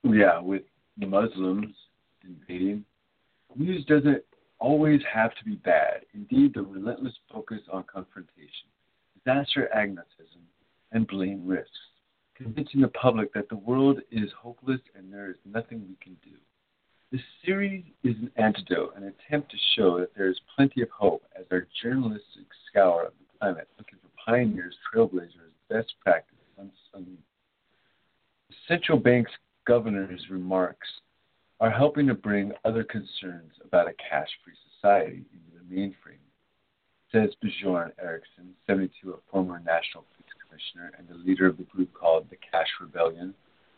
yeah, with the Muslims invading, news doesn't always have to be bad. Indeed, the relentless focus on confrontation, disaster agnosticism, and blame risks, convincing the public that the world is hopeless and there is nothing we can do. This series is an antidote, an attempt to show that there is plenty of hope as our journalistic scour of the planet, looking for pioneers, trailblazers, best practice. Central bank's governor's remarks are helping to bring other concerns about a cash free society into the mainframe, says Bjorn Eriksson, 72, a former National Police Commissioner and the leader of the group called the Cash Rebellion,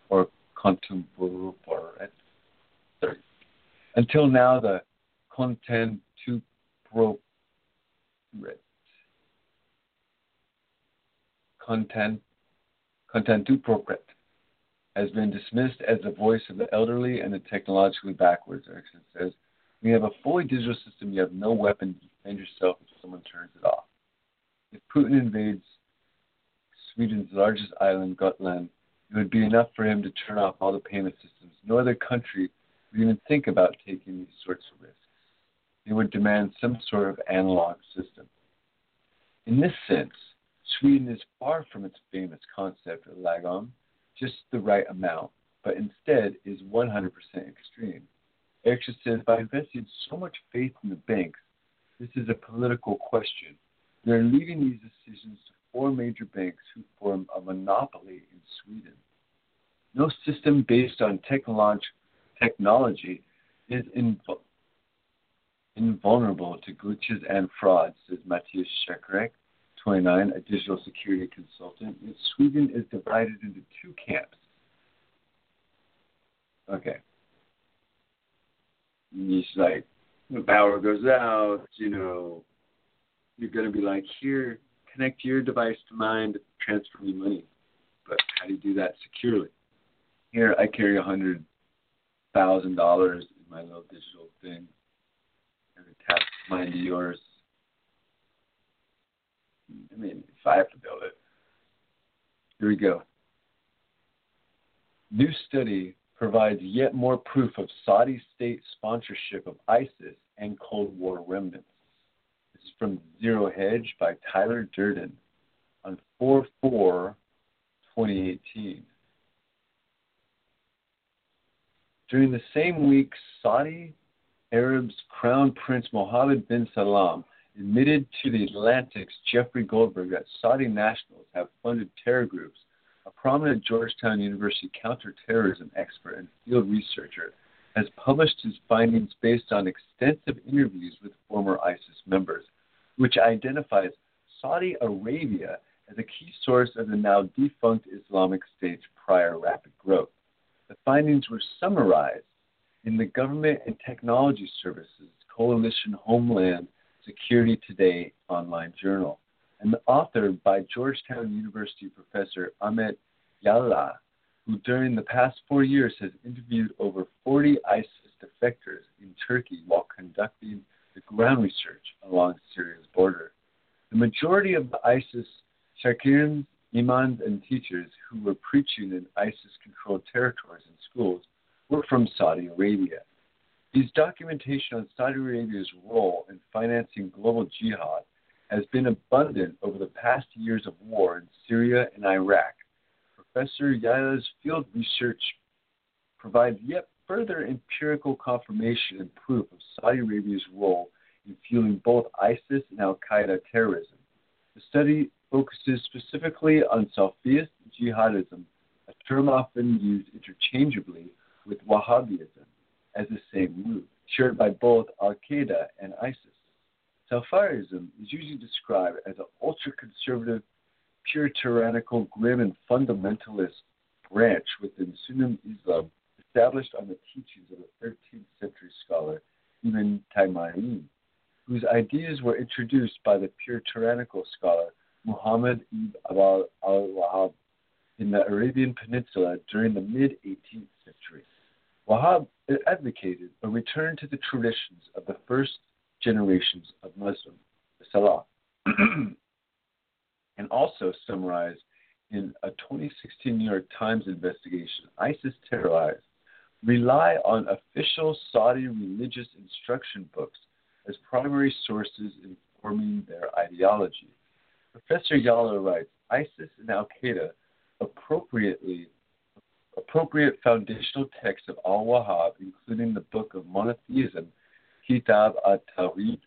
or Kontantupproret until now, the to content content to progress has been dismissed as the voice of the elderly and the technologically backwards, Eriksson says. You have a fully digital system, you have no weapon to defend yourself if someone turns it off. If Putin invades Sweden's largest island, Gotland, it would be enough for him to turn off all the payment systems. No other country would even think about taking these sorts of risks. They would demand some sort of analog system. In this sense, Sweden is far from its famous concept of lagom, just the right amount, but instead is 100% extreme. Eriksson says by investing so much faith in the banks, this is a political question. They're leaving these decisions to four major banks who form a monopoly in Sweden. No system based on technolog- technology is inv- invulnerable to glitches and frauds, says Matthias Skarec, 29, a digital security consultant. Sweden is divided into two camps. Okay. And He's like, the power goes out, you know, you're going to be like, here, connect your device to mine to transfer me money. But how do you do that securely? Here, I carry a hundred thousand dollars in my little digital thing, and tap mine to yours. I mean, if I have to build it. Here we go. New study provides yet more proof of Saudi state sponsorship of ISIS and Cold War remnants. This is from Zero Hedge by Tyler Durden on 4 4 2018. During the same week, Saudi Arab's Crown Prince Mohammed bin Salman admitted to the Atlantic's Jeffrey Goldberg that Saudi nationals have funded terror groups. A prominent Georgetown University counterterrorism expert and field researcher has published his findings based on extensive interviews with former ISIS members, which identifies Saudi Arabia as a key source of the now defunct Islamic State's prior rapid growth. The findings were summarized in the Government and Technology Services Coalition Homeland Security Today online journal, and authored by Georgetown University professor Ahmet Yayla, who during the past four years has interviewed over 40 ISIS defectors in Turkey while conducting the ground research along Syria's border. The majority of the ISIS Shakirs, imams, and teachers who were preaching in ISIS controlled territories and schools were from Saudi Arabia. His documentation on Saudi Arabia's role in financing global jihad has been abundant over the past years of war in Syria and Iraq. Professor Yayla's field research provides yet further empirical confirmation and proof of Saudi Arabia's role in fueling both ISIS and Al Qaeda terrorism. The study focuses specifically on Salafist jihadism, a term often used interchangeably with Wahhabism as the same root, shared by both Al Qaeda and ISIS. Salafiism is usually described as an ultra conservative, pure tyrannical, grim, and fundamentalist branch within Sunni Islam established on the teachings of the 13th century scholar Ibn Taymiyyah, whose ideas were introduced by the pure tyrannical scholar Muhammad ibn al Wahhab in the Arabian Peninsula during the mid 18th century. Wahhab advocated a return to the traditions of the first generations of Muslims, the and also summarized in a 2016 New York Times investigation, ISIS terrorized rely on official Saudi religious instruction books as primary sources informing their ideology. Professor Yayla writes ISIS and Al Qaeda appropriately appropriate foundational texts of Al Wahhab, including the Book of Monotheism, Kitab at Tawhid,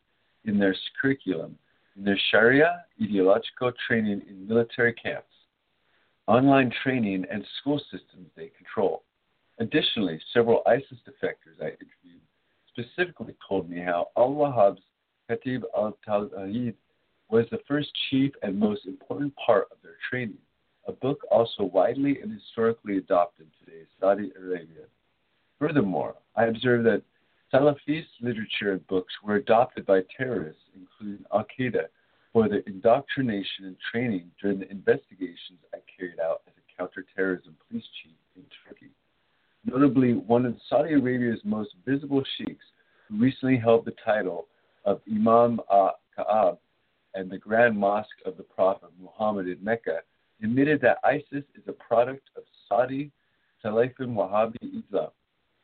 in their curriculum, in their Sharia ideological training in military camps, online training, and school systems they control. Additionally, several ISIS defectors I interviewed specifically told me how Al Wahhab's Kitab al Tawhid was the first chief and most important part of their training a book also widely and historically adopted today, Saudi Arabia. Furthermore, I observed that Salafist literature and books were adopted by terrorists, including Al Qaeda, for their indoctrination and training during the investigations I carried out as a counterterrorism police chief in Turkey. Notably, one of Saudi Arabia's most visible sheikhs, who recently held the title of Imam al Kaab and the Grand Mosque of the Prophet Muhammad in Mecca, admitted that ISIS is a product of Saudi Salafin Wahhabi Islam,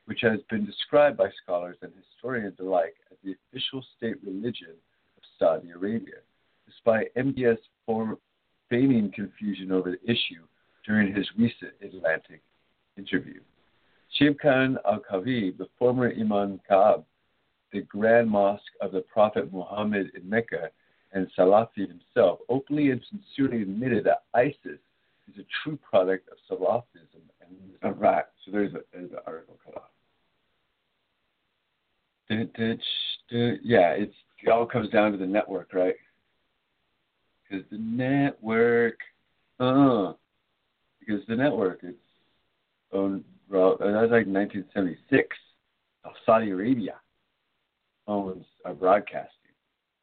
which has been described by scholars and historians alike as the official state religion of Saudi Arabia, despite MBS feigning confusion over the issue during his recent Atlantic interview. Sheikh Khan al Kavi, the former Imam Kaab, the Grand Mosque of the Prophet Muhammad in Mecca, and Salafi himself openly and sincerely admitted that ISIS is a true product of Salafism And, Iraq. So there's, a, there's an article cut off. Yeah, it's it all comes down to the network, right? Because the network, uh, because the network, it's owned. Well, that was like 1976. Saudi Arabia owns our broadcasting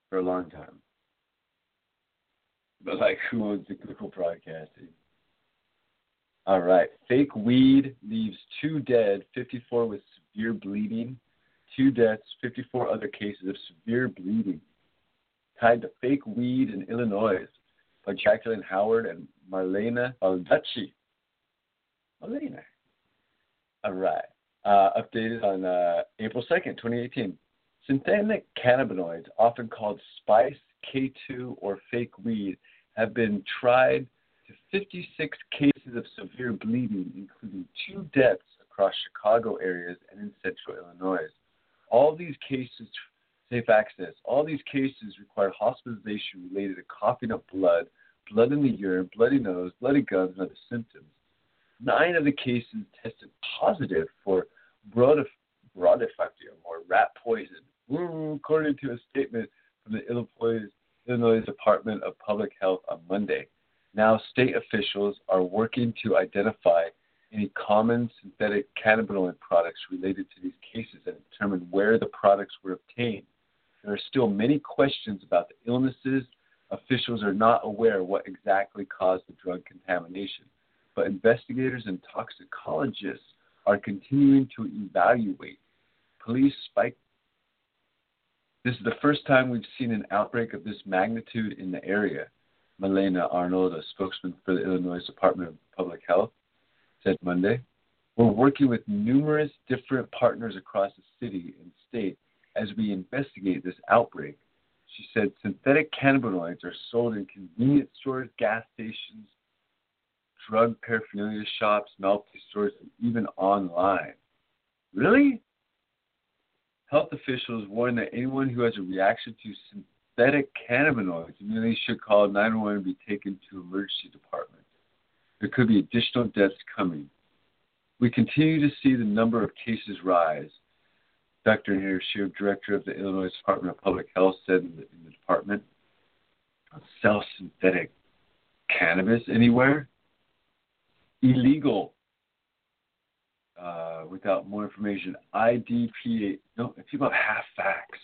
for a long time. But like, who owns cyclical broadcasting? All right. Fake weed leaves two dead, 54 with severe bleeding, two deaths, 54 other cases of severe bleeding tied to fake weed in Illinois by Jacqueline Howard and Marlena Baldacci. Marlena. All right. Uh, updated on uh, April 2nd, 2018. Synthetic cannabinoids, often called spice, K2, or fake weed, have been tried to 56 cases of severe bleeding, including two deaths across Chicago areas and in central Illinois. All these cases, safe access, all these cases require hospitalization related to coughing up blood, blood in the urine, bloody nose, bloody gums, and other symptoms. Nine of the cases tested positive for brodifacoum, or rat poison, according to a statement from the Illinois, Illinois Department of Public Health on Monday. Now, state officials are working to identify any common synthetic cannabinoid products related to these cases and determine where the products were obtained. There are still many questions about the illnesses. Officials are not aware what exactly caused the drug contamination, but investigators and toxicologists are continuing to evaluate. Police spike. This is the first time we've seen an outbreak of this magnitude in the area. Melaney Arnold, a spokesman for the Illinois Department of Public Health, said Monday. We're working with numerous different partners across the city and state as we investigate this outbreak. She said synthetic cannabinoids are sold in convenience stores, gas stations, drug paraphernalia shops, novelty stores, and even online. Really? Health officials warn that anyone who has a reaction to synthetic cannabinoids immediately should call 911 and be taken to an emergency department. There could be additional deaths coming. We continue to see the number of cases rise. Dr. Nirav Shah, director of the Illinois Department of Public Health, said in the, in the department, sell synthetic cannabis anywhere? Illegal. Uh, without more information, IDPH, no, it's about half facts.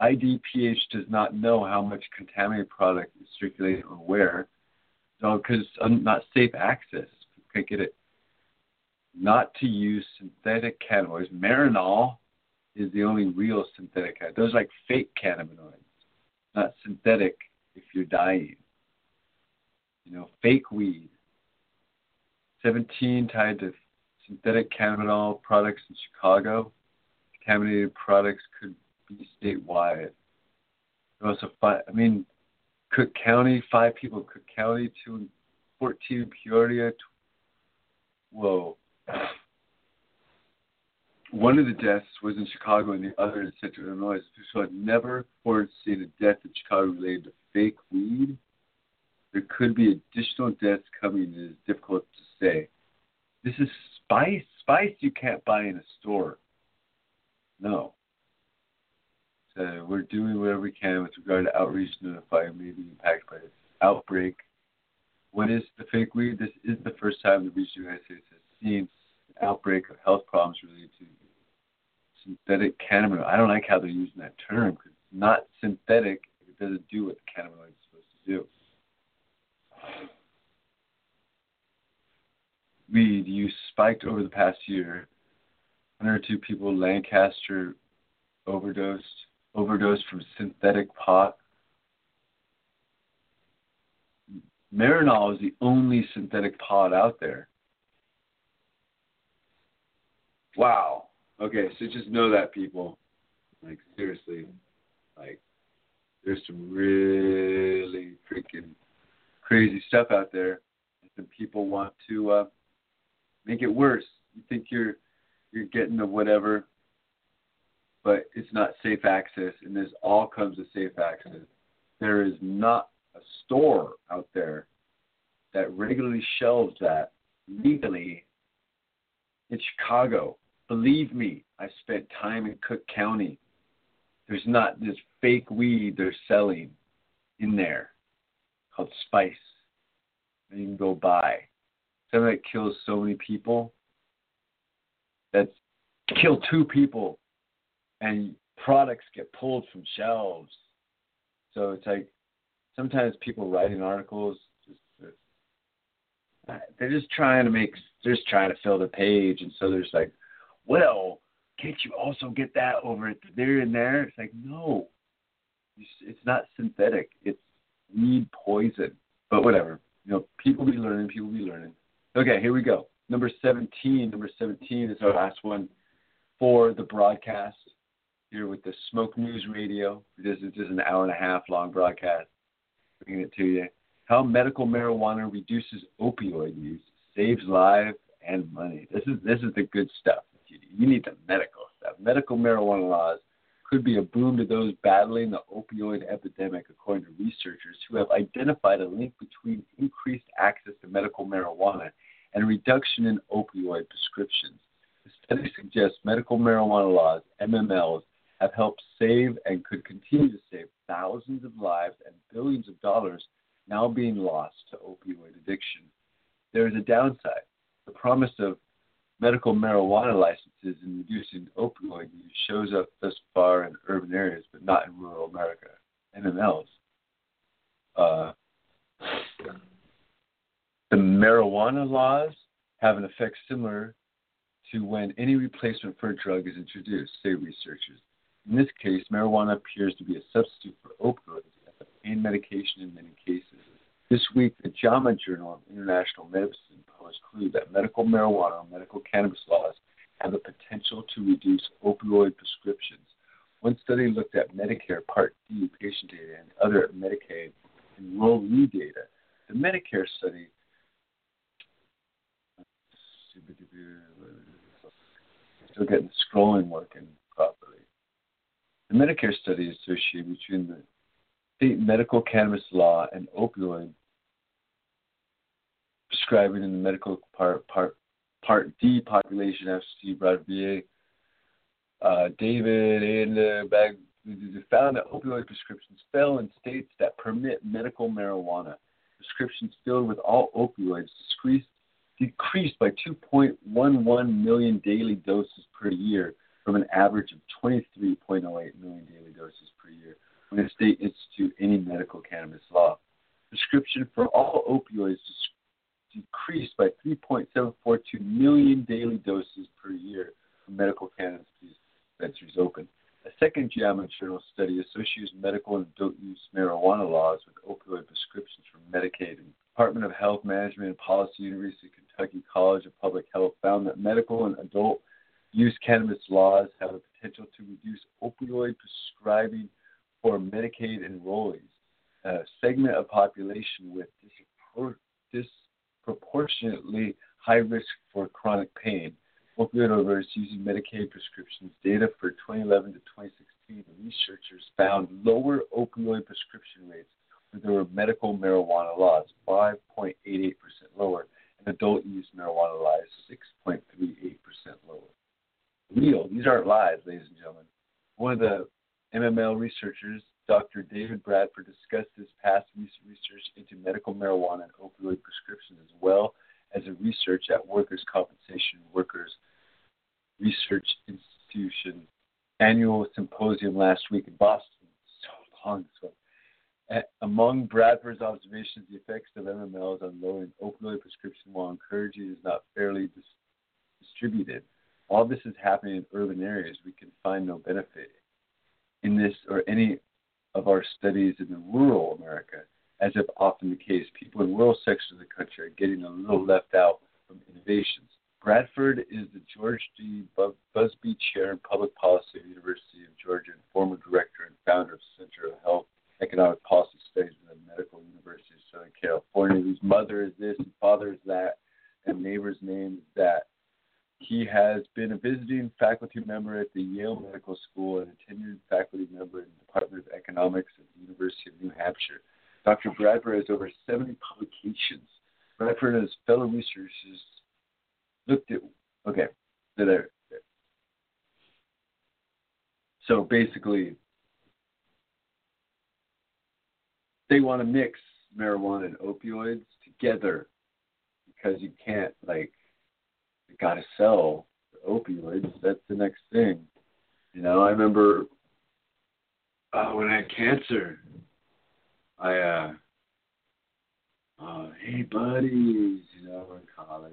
IDPH does not know how much contaminated product is circulating or where. So, because not safe access, can't get it. Not to use synthetic cannabinoids. Marinol is the only real synthetic. Those are like fake cannabinoids, not synthetic. If you're dying, you know, fake weed. 17 tied to synthetic cannabinol products in Chicago. Contaminated products could be statewide. Also, I mean, Cook County, five people in Cook County, two in 14 Peoria. Whoa. One of the deaths was in Chicago and the other in Central Illinois. I've never before seen a death in Chicago related to fake weed. There could be additional deaths coming. It is difficult to say. This is spice. Spice you can't buy in a store. No. So we're doing whatever we can with regard to outreach and notifying may be impacted by this outbreak. What is the fake weed? This is the first time the region of the United States has seen an outbreak of health problems related to synthetic cannabinoid. I don't like how they're using that term because it's not synthetic it doesn't do what the cannabinoid is supposed to do. Weed use spiked over the past year. 102 people Lancaster overdosed overdosed from synthetic pot. Marinol is the only synthetic pot out there. Wow. Okay, so just know that, people. Like, seriously. Like, there's some really freaking crazy stuff out there. And people want to uh, make it worse. You think you're you're getting the whatever but it's not safe access, and this all comes with safe access. There is not a store out there that regularly shelves that legally in Chicago. Believe me, I spent time in Cook County. There's not this fake weed they're selling in there called spice you can go buy. Something that kills so many people. That's kill two people and products get pulled from shelves. So it's like sometimes people writing articles just uh, they're just trying to make they're just trying to fill the page and so there's like, well, can't you also get that over there and there? It's like no, it's not synthetic. It's weed poison. But whatever. You know, people be learning, people be learning. Okay, here we go. Number 17. Number 17 is our last one for the broadcast here with the Smoke News Radio. This is just an hour and a half long broadcast. Bringing it to you. How medical marijuana reduces opioid use, saves lives and money. This is this is the good stuff. You need the medical stuff. Medical marijuana laws could be a boon to those battling the opioid epidemic, according to researchers who have identified a link between increased access to medical marijuana and a reduction in opioid prescriptions. The study suggests medical marijuana laws, MMLs, have helped save and could continue to save thousands of lives and billions of dollars now being lost to opioid addiction. There is a downside. The promise of medical marijuana licenses in reducing opioid use shows up thus far in urban areas, but not in rural America. MMLs. Uh, the marijuana laws have an effect similar to when any replacement for a drug is introduced, say researchers. In this case, marijuana appears to be a substitute for opioids as a pain medication in many cases. This week, the JAMA Journal of International Medicine clue that medical marijuana or medical cannabis laws have the potential to reduce opioid prescriptions. One study looked at Medicare Part D patient data and other Medicaid enrollee data. The Medicare study still getting scrolling working properly. The Medicare study associated between the state medical cannabis law and opioid prescribing in the medical part part part D population FC Broad VA. Uh, David and uh, Bag found that opioid prescriptions fell in states that permit medical marijuana. Prescriptions filled with all opioids decreased, decreased by 2.11 million daily doses per year from an average of 23.08 million daily doses per year when a state institute any medical cannabis law. Prescription for all opioids decreased by 3.742 million daily doses per year from medical cannabis dispensaries open. A second JAMA Journal study associates medical and adult use marijuana laws with opioid prescriptions from Medicaid. And Department of Health Management and Policy, University of Kentucky College of Public Health found that medical and adult use cannabis laws have the potential to reduce opioid prescribing for Medicaid enrollees, a segment of population with disproportionately high risk for chronic pain. Opioid overdose using Medicaid prescriptions data for 2011 to 2016, researchers found lower opioid prescription rates where there were medical marijuana laws, 5.88% lower, and adult use marijuana laws, 6.38% lower. Real, these aren't lies, ladies and gentlemen. One of the MML researchers, Dr. David Bradford, discussed his past research into medical marijuana and opioid prescriptions as well as a research at Workers' Compensation Workers Research Institution annual symposium last week in Boston. So long so. Among Bradford's observations, the effects of MMLs on lowering opioid prescription while encouraging is not fairly dis- distributed. All this is happening in urban areas, we can find no benefit in this or any of our studies in the rural America, as if often the case. People in rural sections of the country are getting a little left out from innovations. Bradford is the George D. Busbee Chair in Public Policy at the University of Georgia and former director and founder of the Center of Health Economic Policy Studies at the Medical University of Southern California, whose mother is this and father is that, and neighbor's name is that. He has been a visiting faculty member at the Yale Medical School and a tenured faculty member in the Department of Economics at the University of New Hampshire. Dr. Bradford has over 70 publications. Bradford and his fellow researchers looked at, okay, So they're so basically they want to mix marijuana and opioids together because you can't like you gotta sell opioids. That's the next thing. You know, I remember uh, when I had cancer, I uh uh, hey buddies, you know, in college.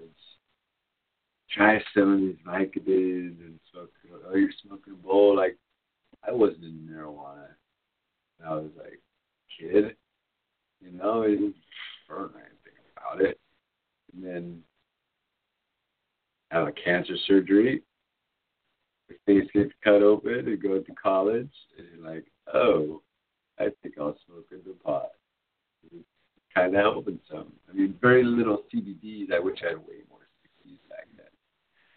Try some of these Vicodin and smoke oh you're smoking a bowl like I wasn't in marijuana. And I was like kid. You know, I didn't think about it. And then have a cancer surgery. Your face gets cut open and go to college and you're like, Oh, I think I'll smoke in the pot kind of helping some. I mean, very little CBDs. I wish I had way more CBDs back then.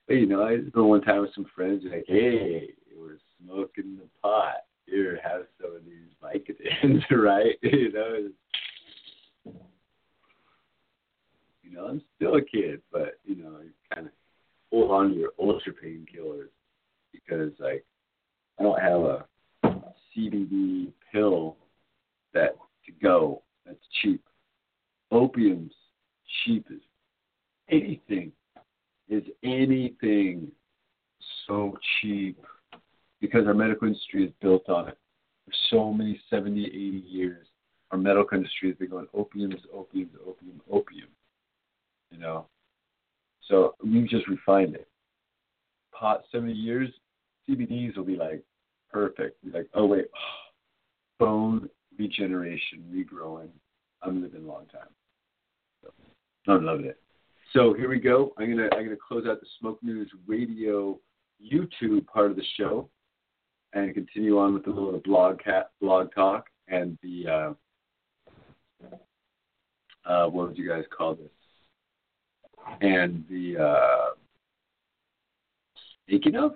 But you know, I go one time with some friends, like, hey, we're smoking the pot. Here, have some of these Vicodins, right? you know. You know, I'm still a kid, but you know, you kind of hold on to your ultra painkillers because, like, I don't have a CBD pill that to go that's cheap opium's cheap as anything. Is anything so cheap because our medical industry is built on it. For so many 70, 80 years, our medical industry has been going opium is opium is opium, opium. You know? So we've just refined it. Pot 70 years, CBDs will be like perfect. Like, oh wait, bone regeneration, regrowing. I'm living a long time. I'm loving it. So here we go. I'm gonna I'm gonna close out the Smoke News Radio YouTube part of the show, and continue on with a little blog cat blog talk and the uh, uh, what would you guys call this? And the uh, speaking of,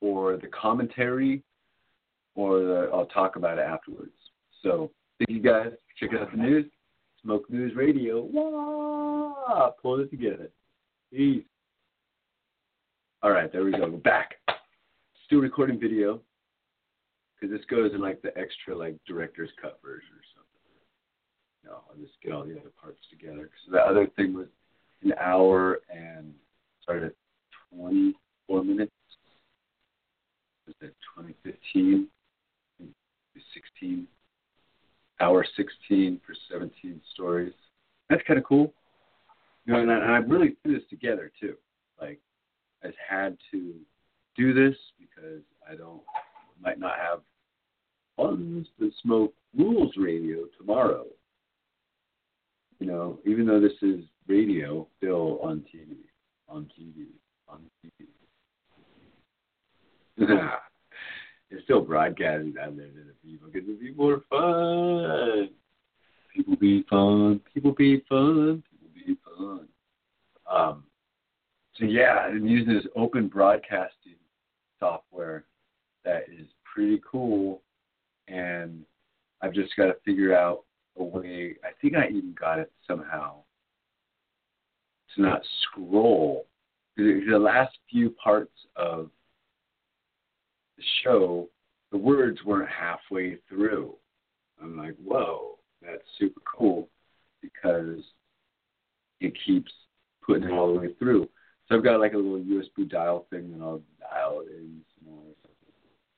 or the commentary, or the I'll talk about it afterwards. So thank you guys. Check out the news. Smoke News Radio. Wah! Pull it together. Peace. All right, there we go. We're back. Still recording video because this goes in like the extra like director's cut version or something. No, I'll just get all the other parts together. Because the other thing was an hour and started at 24 minutes. Was that 2015? 16 hour 16 for 17 stories. That's kind of cool. You know, and I, and I really threw this together too. Like, I had to do this because I don't might not have funds to Smoke News Radio tomorrow. You know, even though this is radio, still on TV, on TV, on TV. It's still broadcasting down there to the people because the people are fun. People be fun. People be fun. People be fun. Um, so yeah, I'm using this open broadcasting software that is pretty cool, and I've just got to figure out a way. I think I even got it somehow to not scroll. The last few parts of the show, the words weren't halfway through. I'm like, whoa, that's super cool because it keeps putting it all the way through. So I've got like a little USB dial thing and I'll dial it in some more.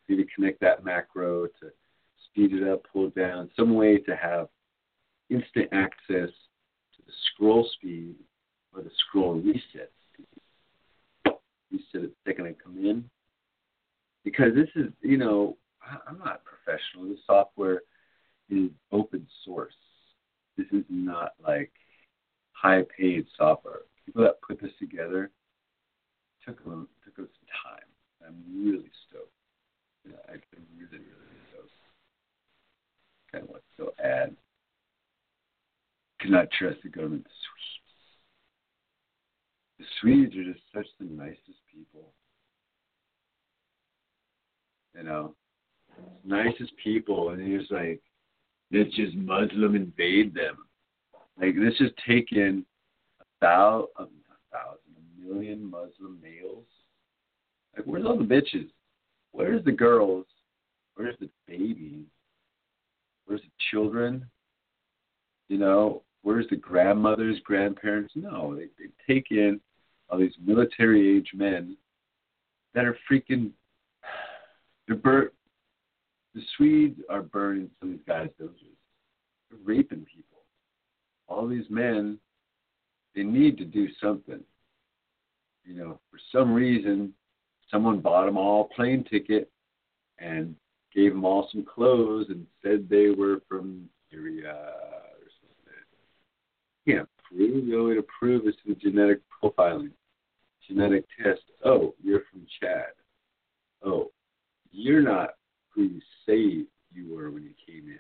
Need to connect that macro to speed it up, pull it down, some way to have instant access to the scroll speed or the scroll reset. Reset it second I come in, because this is, you know, I'm not professional. This software is open source. This is not like high paid software. People that put this together took them took us some time. I'm really stoked. Yeah, I'm really, really stoked. Kind of like so add. Cannot trust the government. The Swedes. Are just such the nicest people you know, nicest people, and he's like, let's just Muslim invade them. Like, let's just take in a thousand, uh, a thousand, a million Muslim males Like, where's all the bitches? Where's the girls? Where's the babies? Where's the children? You know, where's the grandmothers, grandparents? No, they, they take in all these military age men that are freaking. They're bur- The Swedes are burning some of these guys' villages. They're raping people. All these men, they need to do something. You know, for some reason, someone bought them all plane ticket and gave them all some clothes and said they were from Syria can't prove. The only way to prove is through genetic profiling, genetic test. Oh, you're from Chad. Oh, you're not who you say you were when you came in.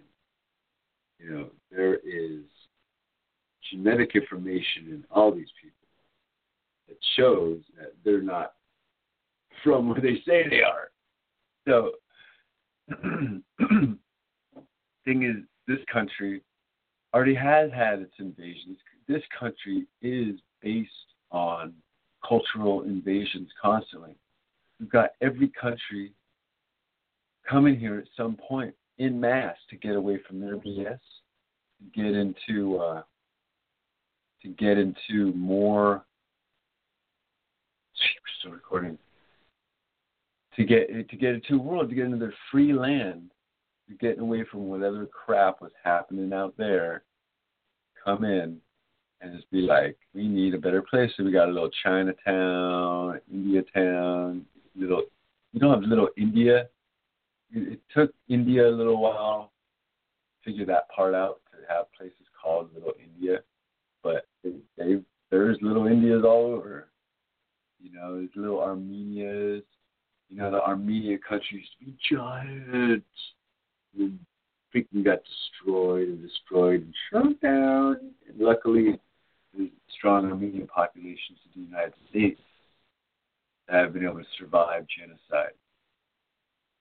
You know, there is genetic information in all these people that shows that they're not from where they say they are. So, thing is, this country already has had its invasions. This country is based on cultural invasions constantly. We've got every country coming here at some point in mass to get away from their BS, to get into uh, to get into more. Still recording. To get to get into a world, to get into their free land, getting away from whatever crap was happening out there. Come in and just be like, we need a better place. So we got a little Chinatown, India town, little. We don't have little India. It, it took India a little while to figure that part out to have places called Little India, but they there's little Indias all over. You know, there's little Armenias. You know, the Armenia country used to be giant. And freaking got destroyed and destroyed and shrunk down. And luckily, the strong Armenian populations of the United States have been able to survive genocide.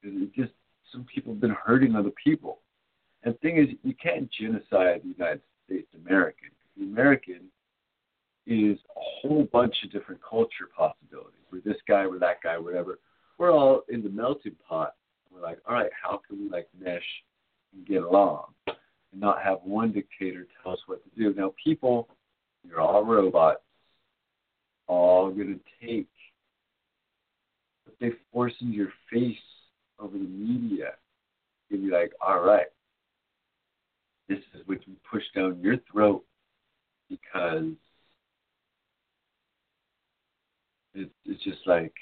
It just some people have been hurting other people. And the thing is, you can't genocide the United States American. The American is a whole bunch of different culture possibilities. We're this guy, we're that guy, whatever. We're all in the melting pot. We're like, all right, how can we like mesh and get along and not have one dictator tell us what to do? Now, people, you're all robots, all going to take what they force into your face over the media. You'll be like, all right, this is what you push down your throat because it's it's just like,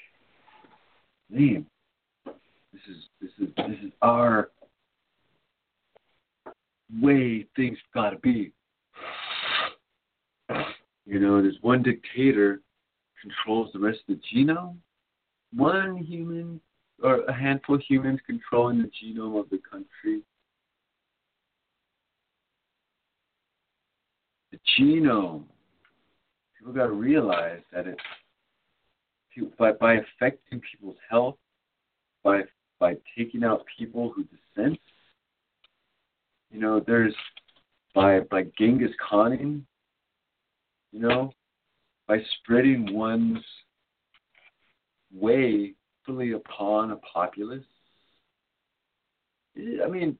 man, this is this is this is our way things gotta be. You know, there's one dictator controls the rest of the genome. One human or a handful of humans controlling the genome of the country. The genome. People got to realize that it's by by affecting people's health, by by taking out people who dissent. You know, there's by by Genghis Khaning. You know, by spreading one's way fully upon a populace. I mean,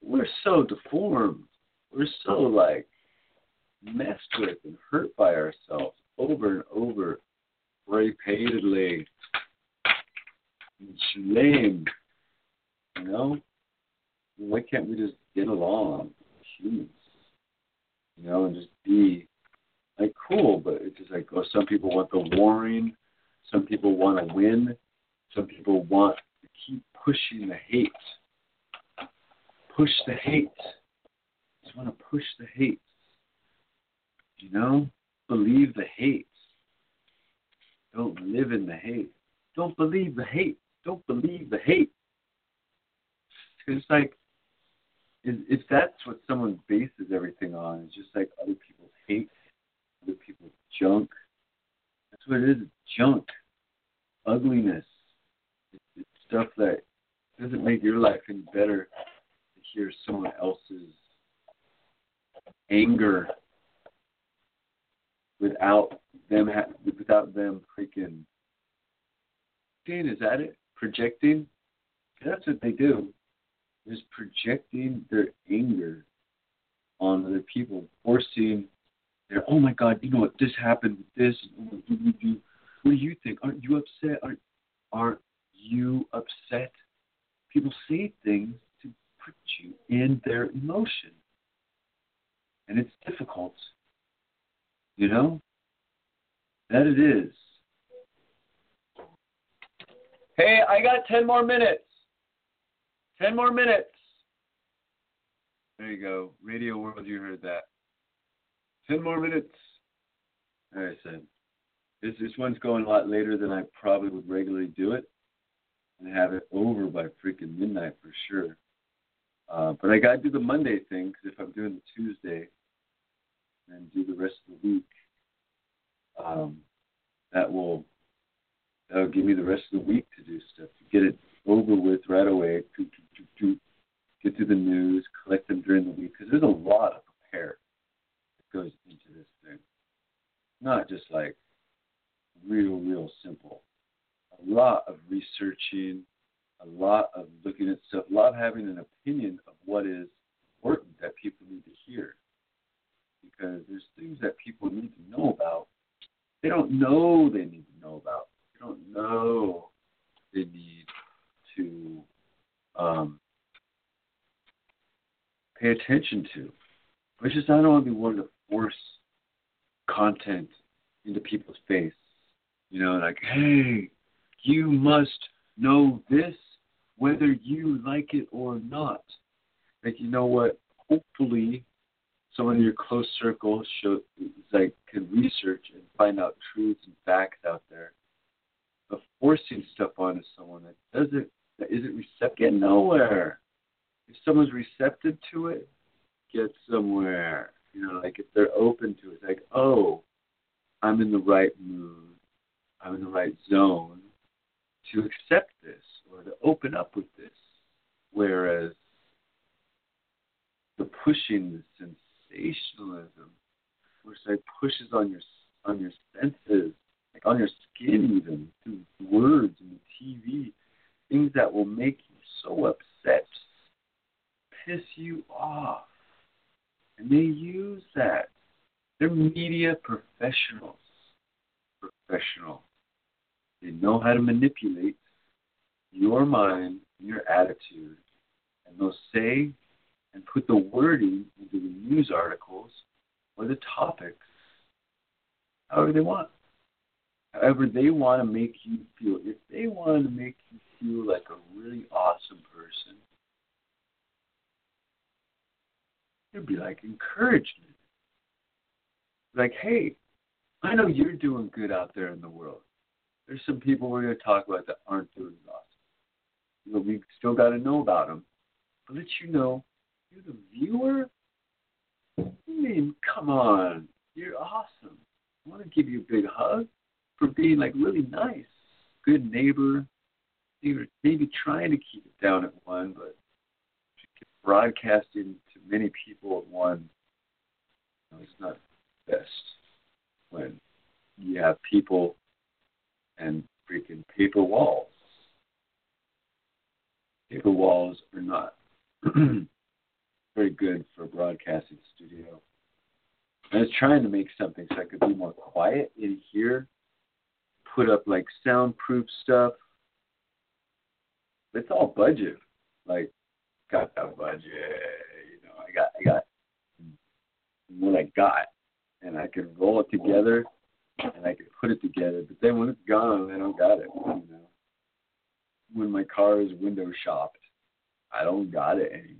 we're so deformed. We're so like messed with and hurt by ourselves over and over, repeatedly, and shamed. You know, why can't we just get along, humans? You know, and just be like cool. But it's just like, oh, some people want the warring, some people want to win, some people want to keep pushing the hate. Push the hate. Just want to push the hate. You know? Believe the hate. Don't live in the hate. Don't believe the hate. Don't believe the hate. It's like, if that's what someone bases everything on, it's just like other people's hate, other people's junk. That's what it is. It's junk, ugliness, it's stuff that doesn't make your life any better to hear someone else's anger without them ha- without them freaking Dan, Is that it? Projecting? That's what they do. Is projecting their anger on other people, forcing their, oh my God, you know what, this happened with this. Oh, what do you think? Aren't you upset? Aren't, aren't you upset? People say things to put you in their emotion. And it's difficult. You know? That it is. Hey, I got 10 more minutes. 10 more minutes. There you go. Radio World, you heard that. 10 more minutes. All right, son. This, this one's going a lot later than I probably would regularly do it and have it over by freaking midnight for sure. Uh, but I got to do the Monday thing because if I'm doing the Tuesday and do the rest of the week, um, that will that'll give me the rest of the week to do stuff to get it over with right away. To, to, to, to get through the news, collect them during the week because there's a lot of prepare that goes into this thing. Not just like real, real simple. A lot of researching, a lot of looking at stuff, a lot of having an opinion of what is important that people need to hear. Because there's things that people need to know about. They don't know they need to know about. They don't know they need to um, pay attention to. Which is I don't want to be one to force content into people's face. You know, like, hey, you must know this whether you like it or not. Like, you know what? Hopefully, someone in your close circle show, like can research and find out truths and facts out there. But forcing stuff onto someone that doesn't, that isn't receptive, get nowhere. If someone's receptive to it, get somewhere. You know, like if they're open to it, like, oh, I'm in the right mood, I'm in the right zone to accept this or to open up with this. Whereas the pushing, the sensationalism, which like pushes on your on your senses, like on your skin even, through words and TV, things that will make you so upset, piss you off. And they use that. They're media professionals. Professional. They know how to manipulate your mind and your attitude. And they'll say and put the wording into the news articles or the topics however they want. However they want to make you feel. If they want to make you feel like a really awesome person, it'd be like encouragement. Like, hey, I know you're doing good out there in the world. There's some people we're going to talk about that aren't doing awesome. You know, we still got to know about them. But let you know you're the viewer? I mean, come on. You're awesome. I want to give you a big hug for being like really nice, good neighbor. Maybe, maybe trying to keep it down at one, but broadcasting to many people at one, you know, it's not best when you have people and freaking paper walls. Paper walls are not very good for a broadcasting studio. I was trying to make something so I could be more quiet in here, put up like soundproof stuff. It's all budget. Like, got that budget. You know, I got, I got what I got, and I can roll it together, and I can put it together. But then when it's gone, I don't got it. You know, when my car is window shopped, I don't got it anymore.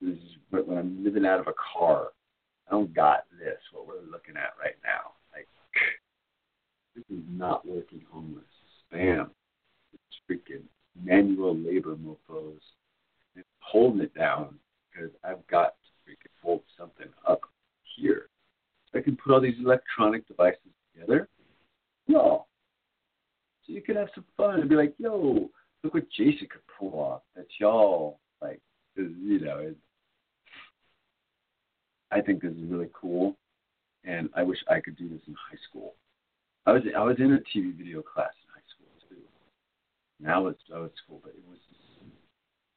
This is when I'm living out of a car. I don't got this. What we're looking at right now, this is not working homeless. Spam. It's freaking manual labor mofos. It's holding it down because I've got to freaking hold something up here. I can put all these electronic devices together. No. So you can have some fun and be like, yo, look what Jason could pull off. That y'all like you know, it, I think this is really cool, and I wish I could do this in high school. I was I was in a TV video class in high school too. Now it's oh it's cool, but it was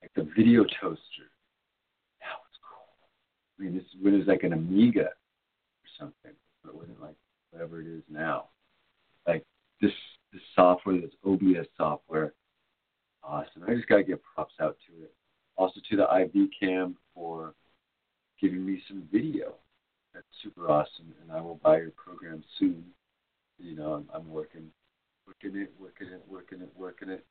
like the video toaster. That was cool. I mean, this it was like an Amiga or something, but it wasn't like whatever it is now. Like this this software, this OBS software, awesome. I just gotta give props out to it. Also to the IV Cam for giving me some video. That's super awesome, and I will buy your program soon. You know, I'm, I'm working, working it, working it, working it, working it,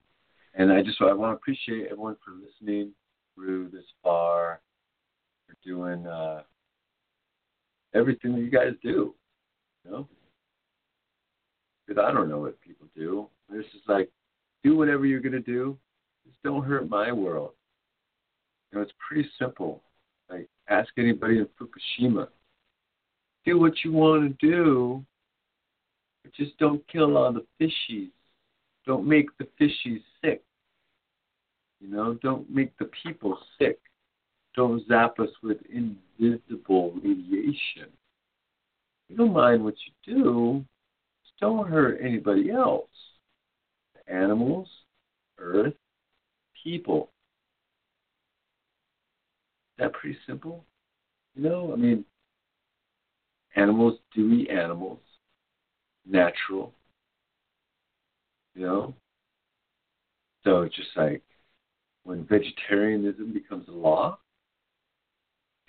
and I just I want to appreciate everyone for listening through this far, for doing uh, everything that you guys do. You know, because I don't know what people do. This is like, do whatever you're gonna do. Just don't hurt my world. You know, it's pretty simple. Like, ask anybody in Fukushima. Do what you want to do, just don't kill all the fishies. Don't make the fishies sick. You know, don't make the people sick. Don't zap us with invisible radiation. You don't mind what you do, just don't hurt anybody else. Animals, earth, people. Is that pretty simple? You know, I mean, animals do eat animals, natural. You know? So it's just like when vegetarianism becomes a law,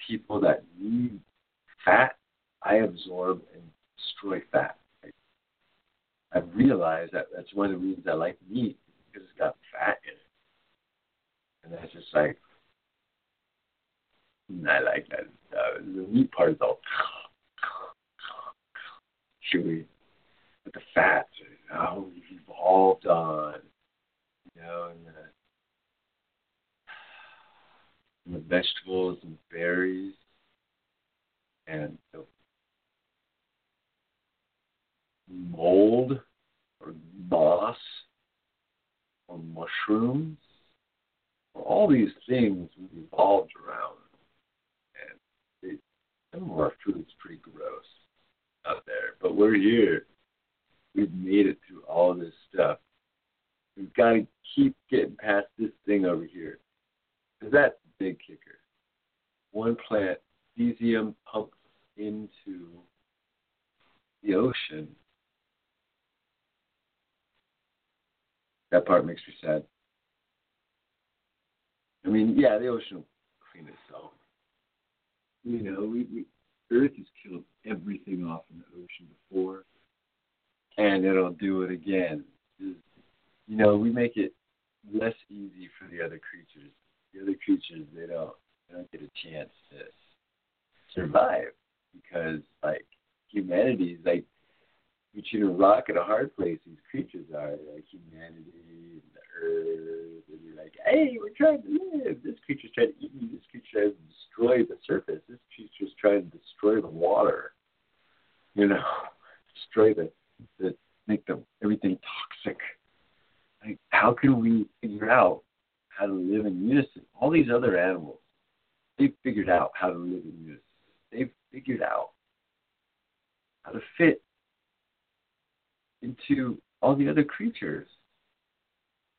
people that need fat, I absorb and destroy fat. I've realized that that's one of the reasons I like meat because it's got fat in it, and that's just like I like that. Uh, the meat part is all chewy, but the fats how we've evolved on, you know, and the, and the vegetables and berries and the mold or moss or mushrooms or all these things we've evolved around. And some of our food's pretty gross out there, but we're here. We've made it through all this stuff. We've got to keep getting past this thing over here. Because that's the big kicker. One plant, cesium pumps into the ocean That part makes me sad. I mean, yeah, the ocean will clean itself. You know, we, we Earth has killed everything off in the ocean before, and it'll do it again. You know, we make it less easy for the other creatures. The other creatures, they don't, they don't get a chance to survive because, like, humanity is like between a rock and a hard place these creatures are, like humanity and the earth, and you're like, hey, we're trying to live. This creature's trying to eat me. This creature's trying to destroy the surface. This creature's trying to destroy the water. You know, destroy the, the make the everything toxic. Like, how can we figure out how to live in unison? All these other animals, they've figured out how to live in unison. They've figured out how to fit into all the other creatures.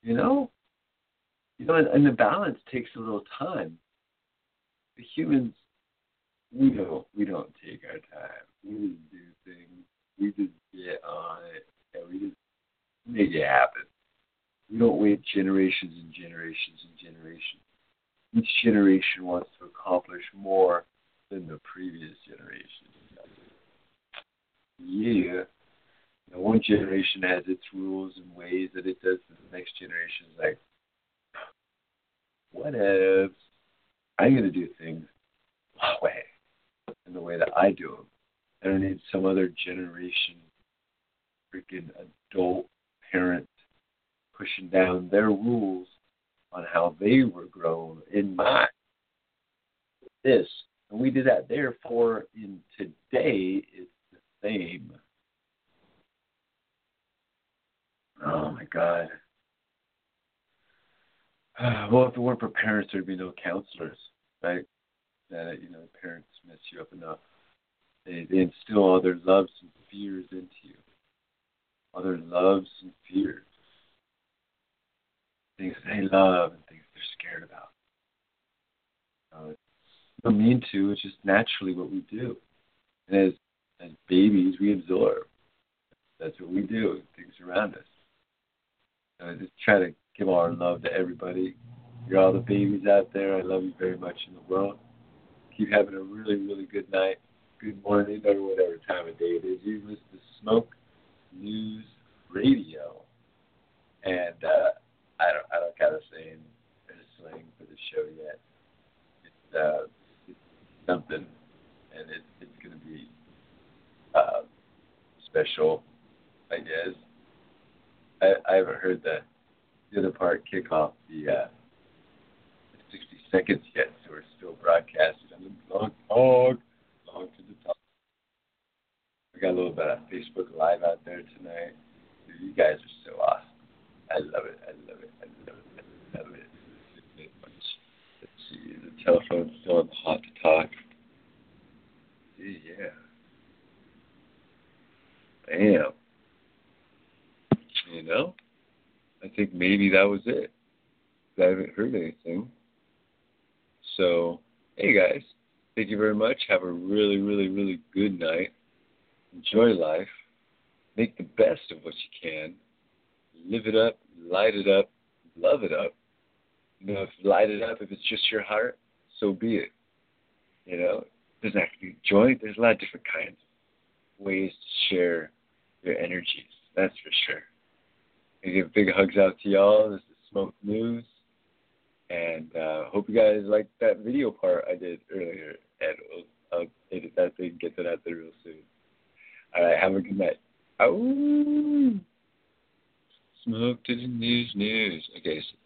You know? You know, and, and the balance takes a little time. The humans we don't we don't take our time. We do things. We just get on it and we just make it happen. We don't wait generations and generations and generations. Each generation wants to accomplish more than the previous generation. Yeah know, one generation has its rules and ways that it does, and the next generation is like, whatever. I'm going to do things my way, in the way that I do them. I don't need some other generation, freaking adult parent pushing down their rules on how they were grown in my this. And we do that. Therefore, in today, it's the same. Oh my God. Uh, well, if it weren't for parents, there'd be no counselors, right? That you know, parents mess you up enough. They instill all their loves and fears into you. all their loves and fears, things they love and things they're scared about. Uh, not mean to, it's just naturally what we do. And as as babies, we absorb. That's what we do, things around us. So I just try to give all our love to everybody. You're all the babies out there. I love you very much in the world. Keep having a really, really good night, good morning, or whatever time of day it is. You listen to Smoke News Radio. And uh, I don't I don't got a saying a slang for the show yet. It's uh it's something and it, it's gonna be uh, special, I guess. I, I haven't heard the the other part kick off the uh, 60 seconds yet, so we're still broadcasting on the blog, blog to the. We got a little bit of Facebook Live out there tonight. Dude, you guys are so awesome. I love it. I love it. I love it. I love it. Let's see. The telephone's still on hot to talk. Yeah. Bam. You know? I think maybe that was it. I haven't heard anything. So, hey guys, thank you very much. Have a really, really, really good night. Enjoy life. Make the best of what you can. Live it up, light it up, love it up. You know, if light it up, if it's just your heart, so be it. You know, doesn't have to be joy. There's a lot of different kinds of ways to share your energies. That's for sure. I give big hugs out to y'all. This is Smoke News. And uh, hope you guys liked that video part I did earlier. And I'll, edit that thing, get to that real soon. All right, have a good night. Oh, smoke the news, news. Okay, so